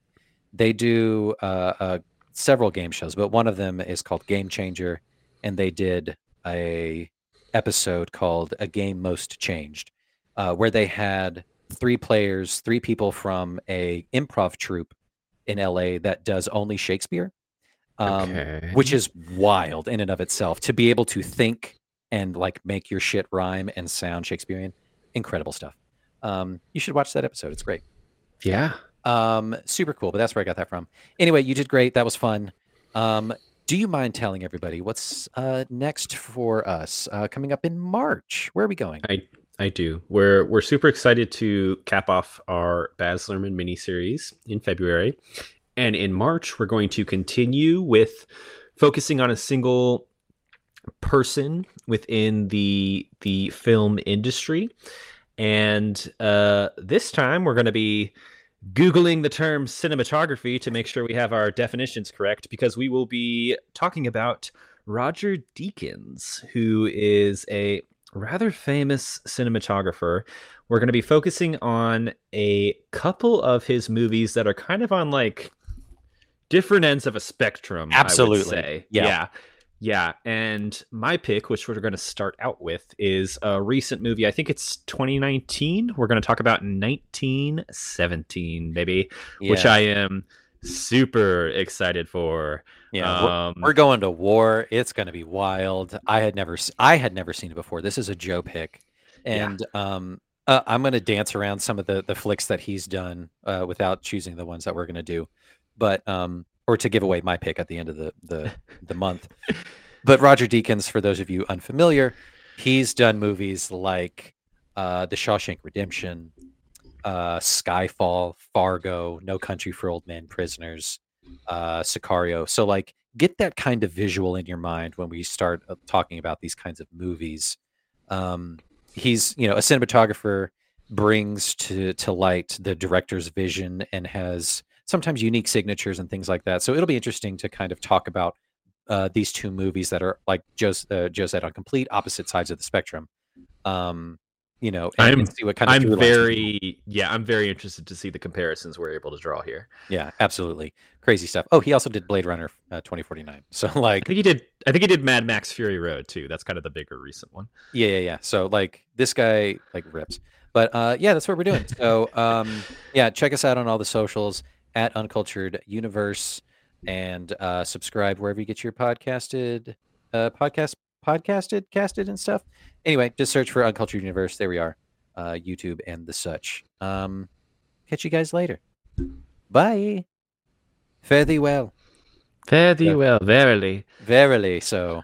They do uh, uh, several game shows, but one of them is called Game Changer, and they did a episode called "A Game Most Changed," uh, where they had three players, three people from a improv troupe in LA that does only Shakespeare, um, okay. which is wild in and of itself. To be able to think and like make your shit rhyme and sound Shakespearean, incredible stuff. Um, you should watch that episode. It's great. Yeah. Um, super cool. But that's where I got that from. Anyway, you did great. That was fun. Um, do you mind telling everybody what's uh, next for us uh, coming up in March? Where are we going? I I do. We're we're super excited to cap off our Baz Luhrmann miniseries in February, and in March we're going to continue with focusing on a single person within the the film industry, and uh, this time we're going to be googling the term cinematography to make sure we have our definitions correct because we will be talking about Roger Deakins, who is a rather famous cinematographer. We're going to be focusing on a couple of his movies that are kind of on like different ends of a spectrum. Absolutely. Yeah. yeah. Yeah. And my pick, which we're going to start out with, is a recent movie. I think it's 2019. We're going to talk about 1917, maybe, yeah. which I am super excited for. Yeah, um, we're, we're, going to war. It's going to be wild. I had never, I had never seen it before. This is a Joe pick, and yeah. um, uh, I'm going to dance around some of the the flicks that he's done uh, without choosing the ones that we're going to do, but um, or to give away my pick at the end of the the (laughs) the month. But Roger Deakins, for those of you unfamiliar, he's done movies like uh, The Shawshank Redemption, uh, Skyfall, Fargo, No Country for Old Men, Prisoners, uh, Sicario. So like get that kind of visual in your mind when we start uh, talking about these kinds of movies. Um, he's you know a cinematographer brings to to light the director's vision and has sometimes unique signatures and things like that. So it'll be interesting to kind of talk about uh, these two movies that are like Joe, uh, Joe said on complete opposite sides of the spectrum. Um, you know, and, I'm, and see what kind of. I'm very, yeah, I'm very interested to see the comparisons we're able to draw here. Yeah, absolutely, crazy stuff. Oh, he also did Blade Runner uh, 2049. (laughs) So like, I think he did. I think he did Mad Max Fury Road too. That's kind of the bigger recent one. Yeah, yeah, yeah. So like, this guy like rips. But uh, yeah, that's what we're doing. So um, yeah, check us out on all the socials at Uncultured Universe. and uh, subscribe wherever you get your podcasted uh, podcast podcasted casted and stuff. Anyway, just search for Uncultured Universe. There we are, uh, YouTube and the such. Um, catch you guys later. Bye. Fare thee well. Fare thee well, verily. Verily so.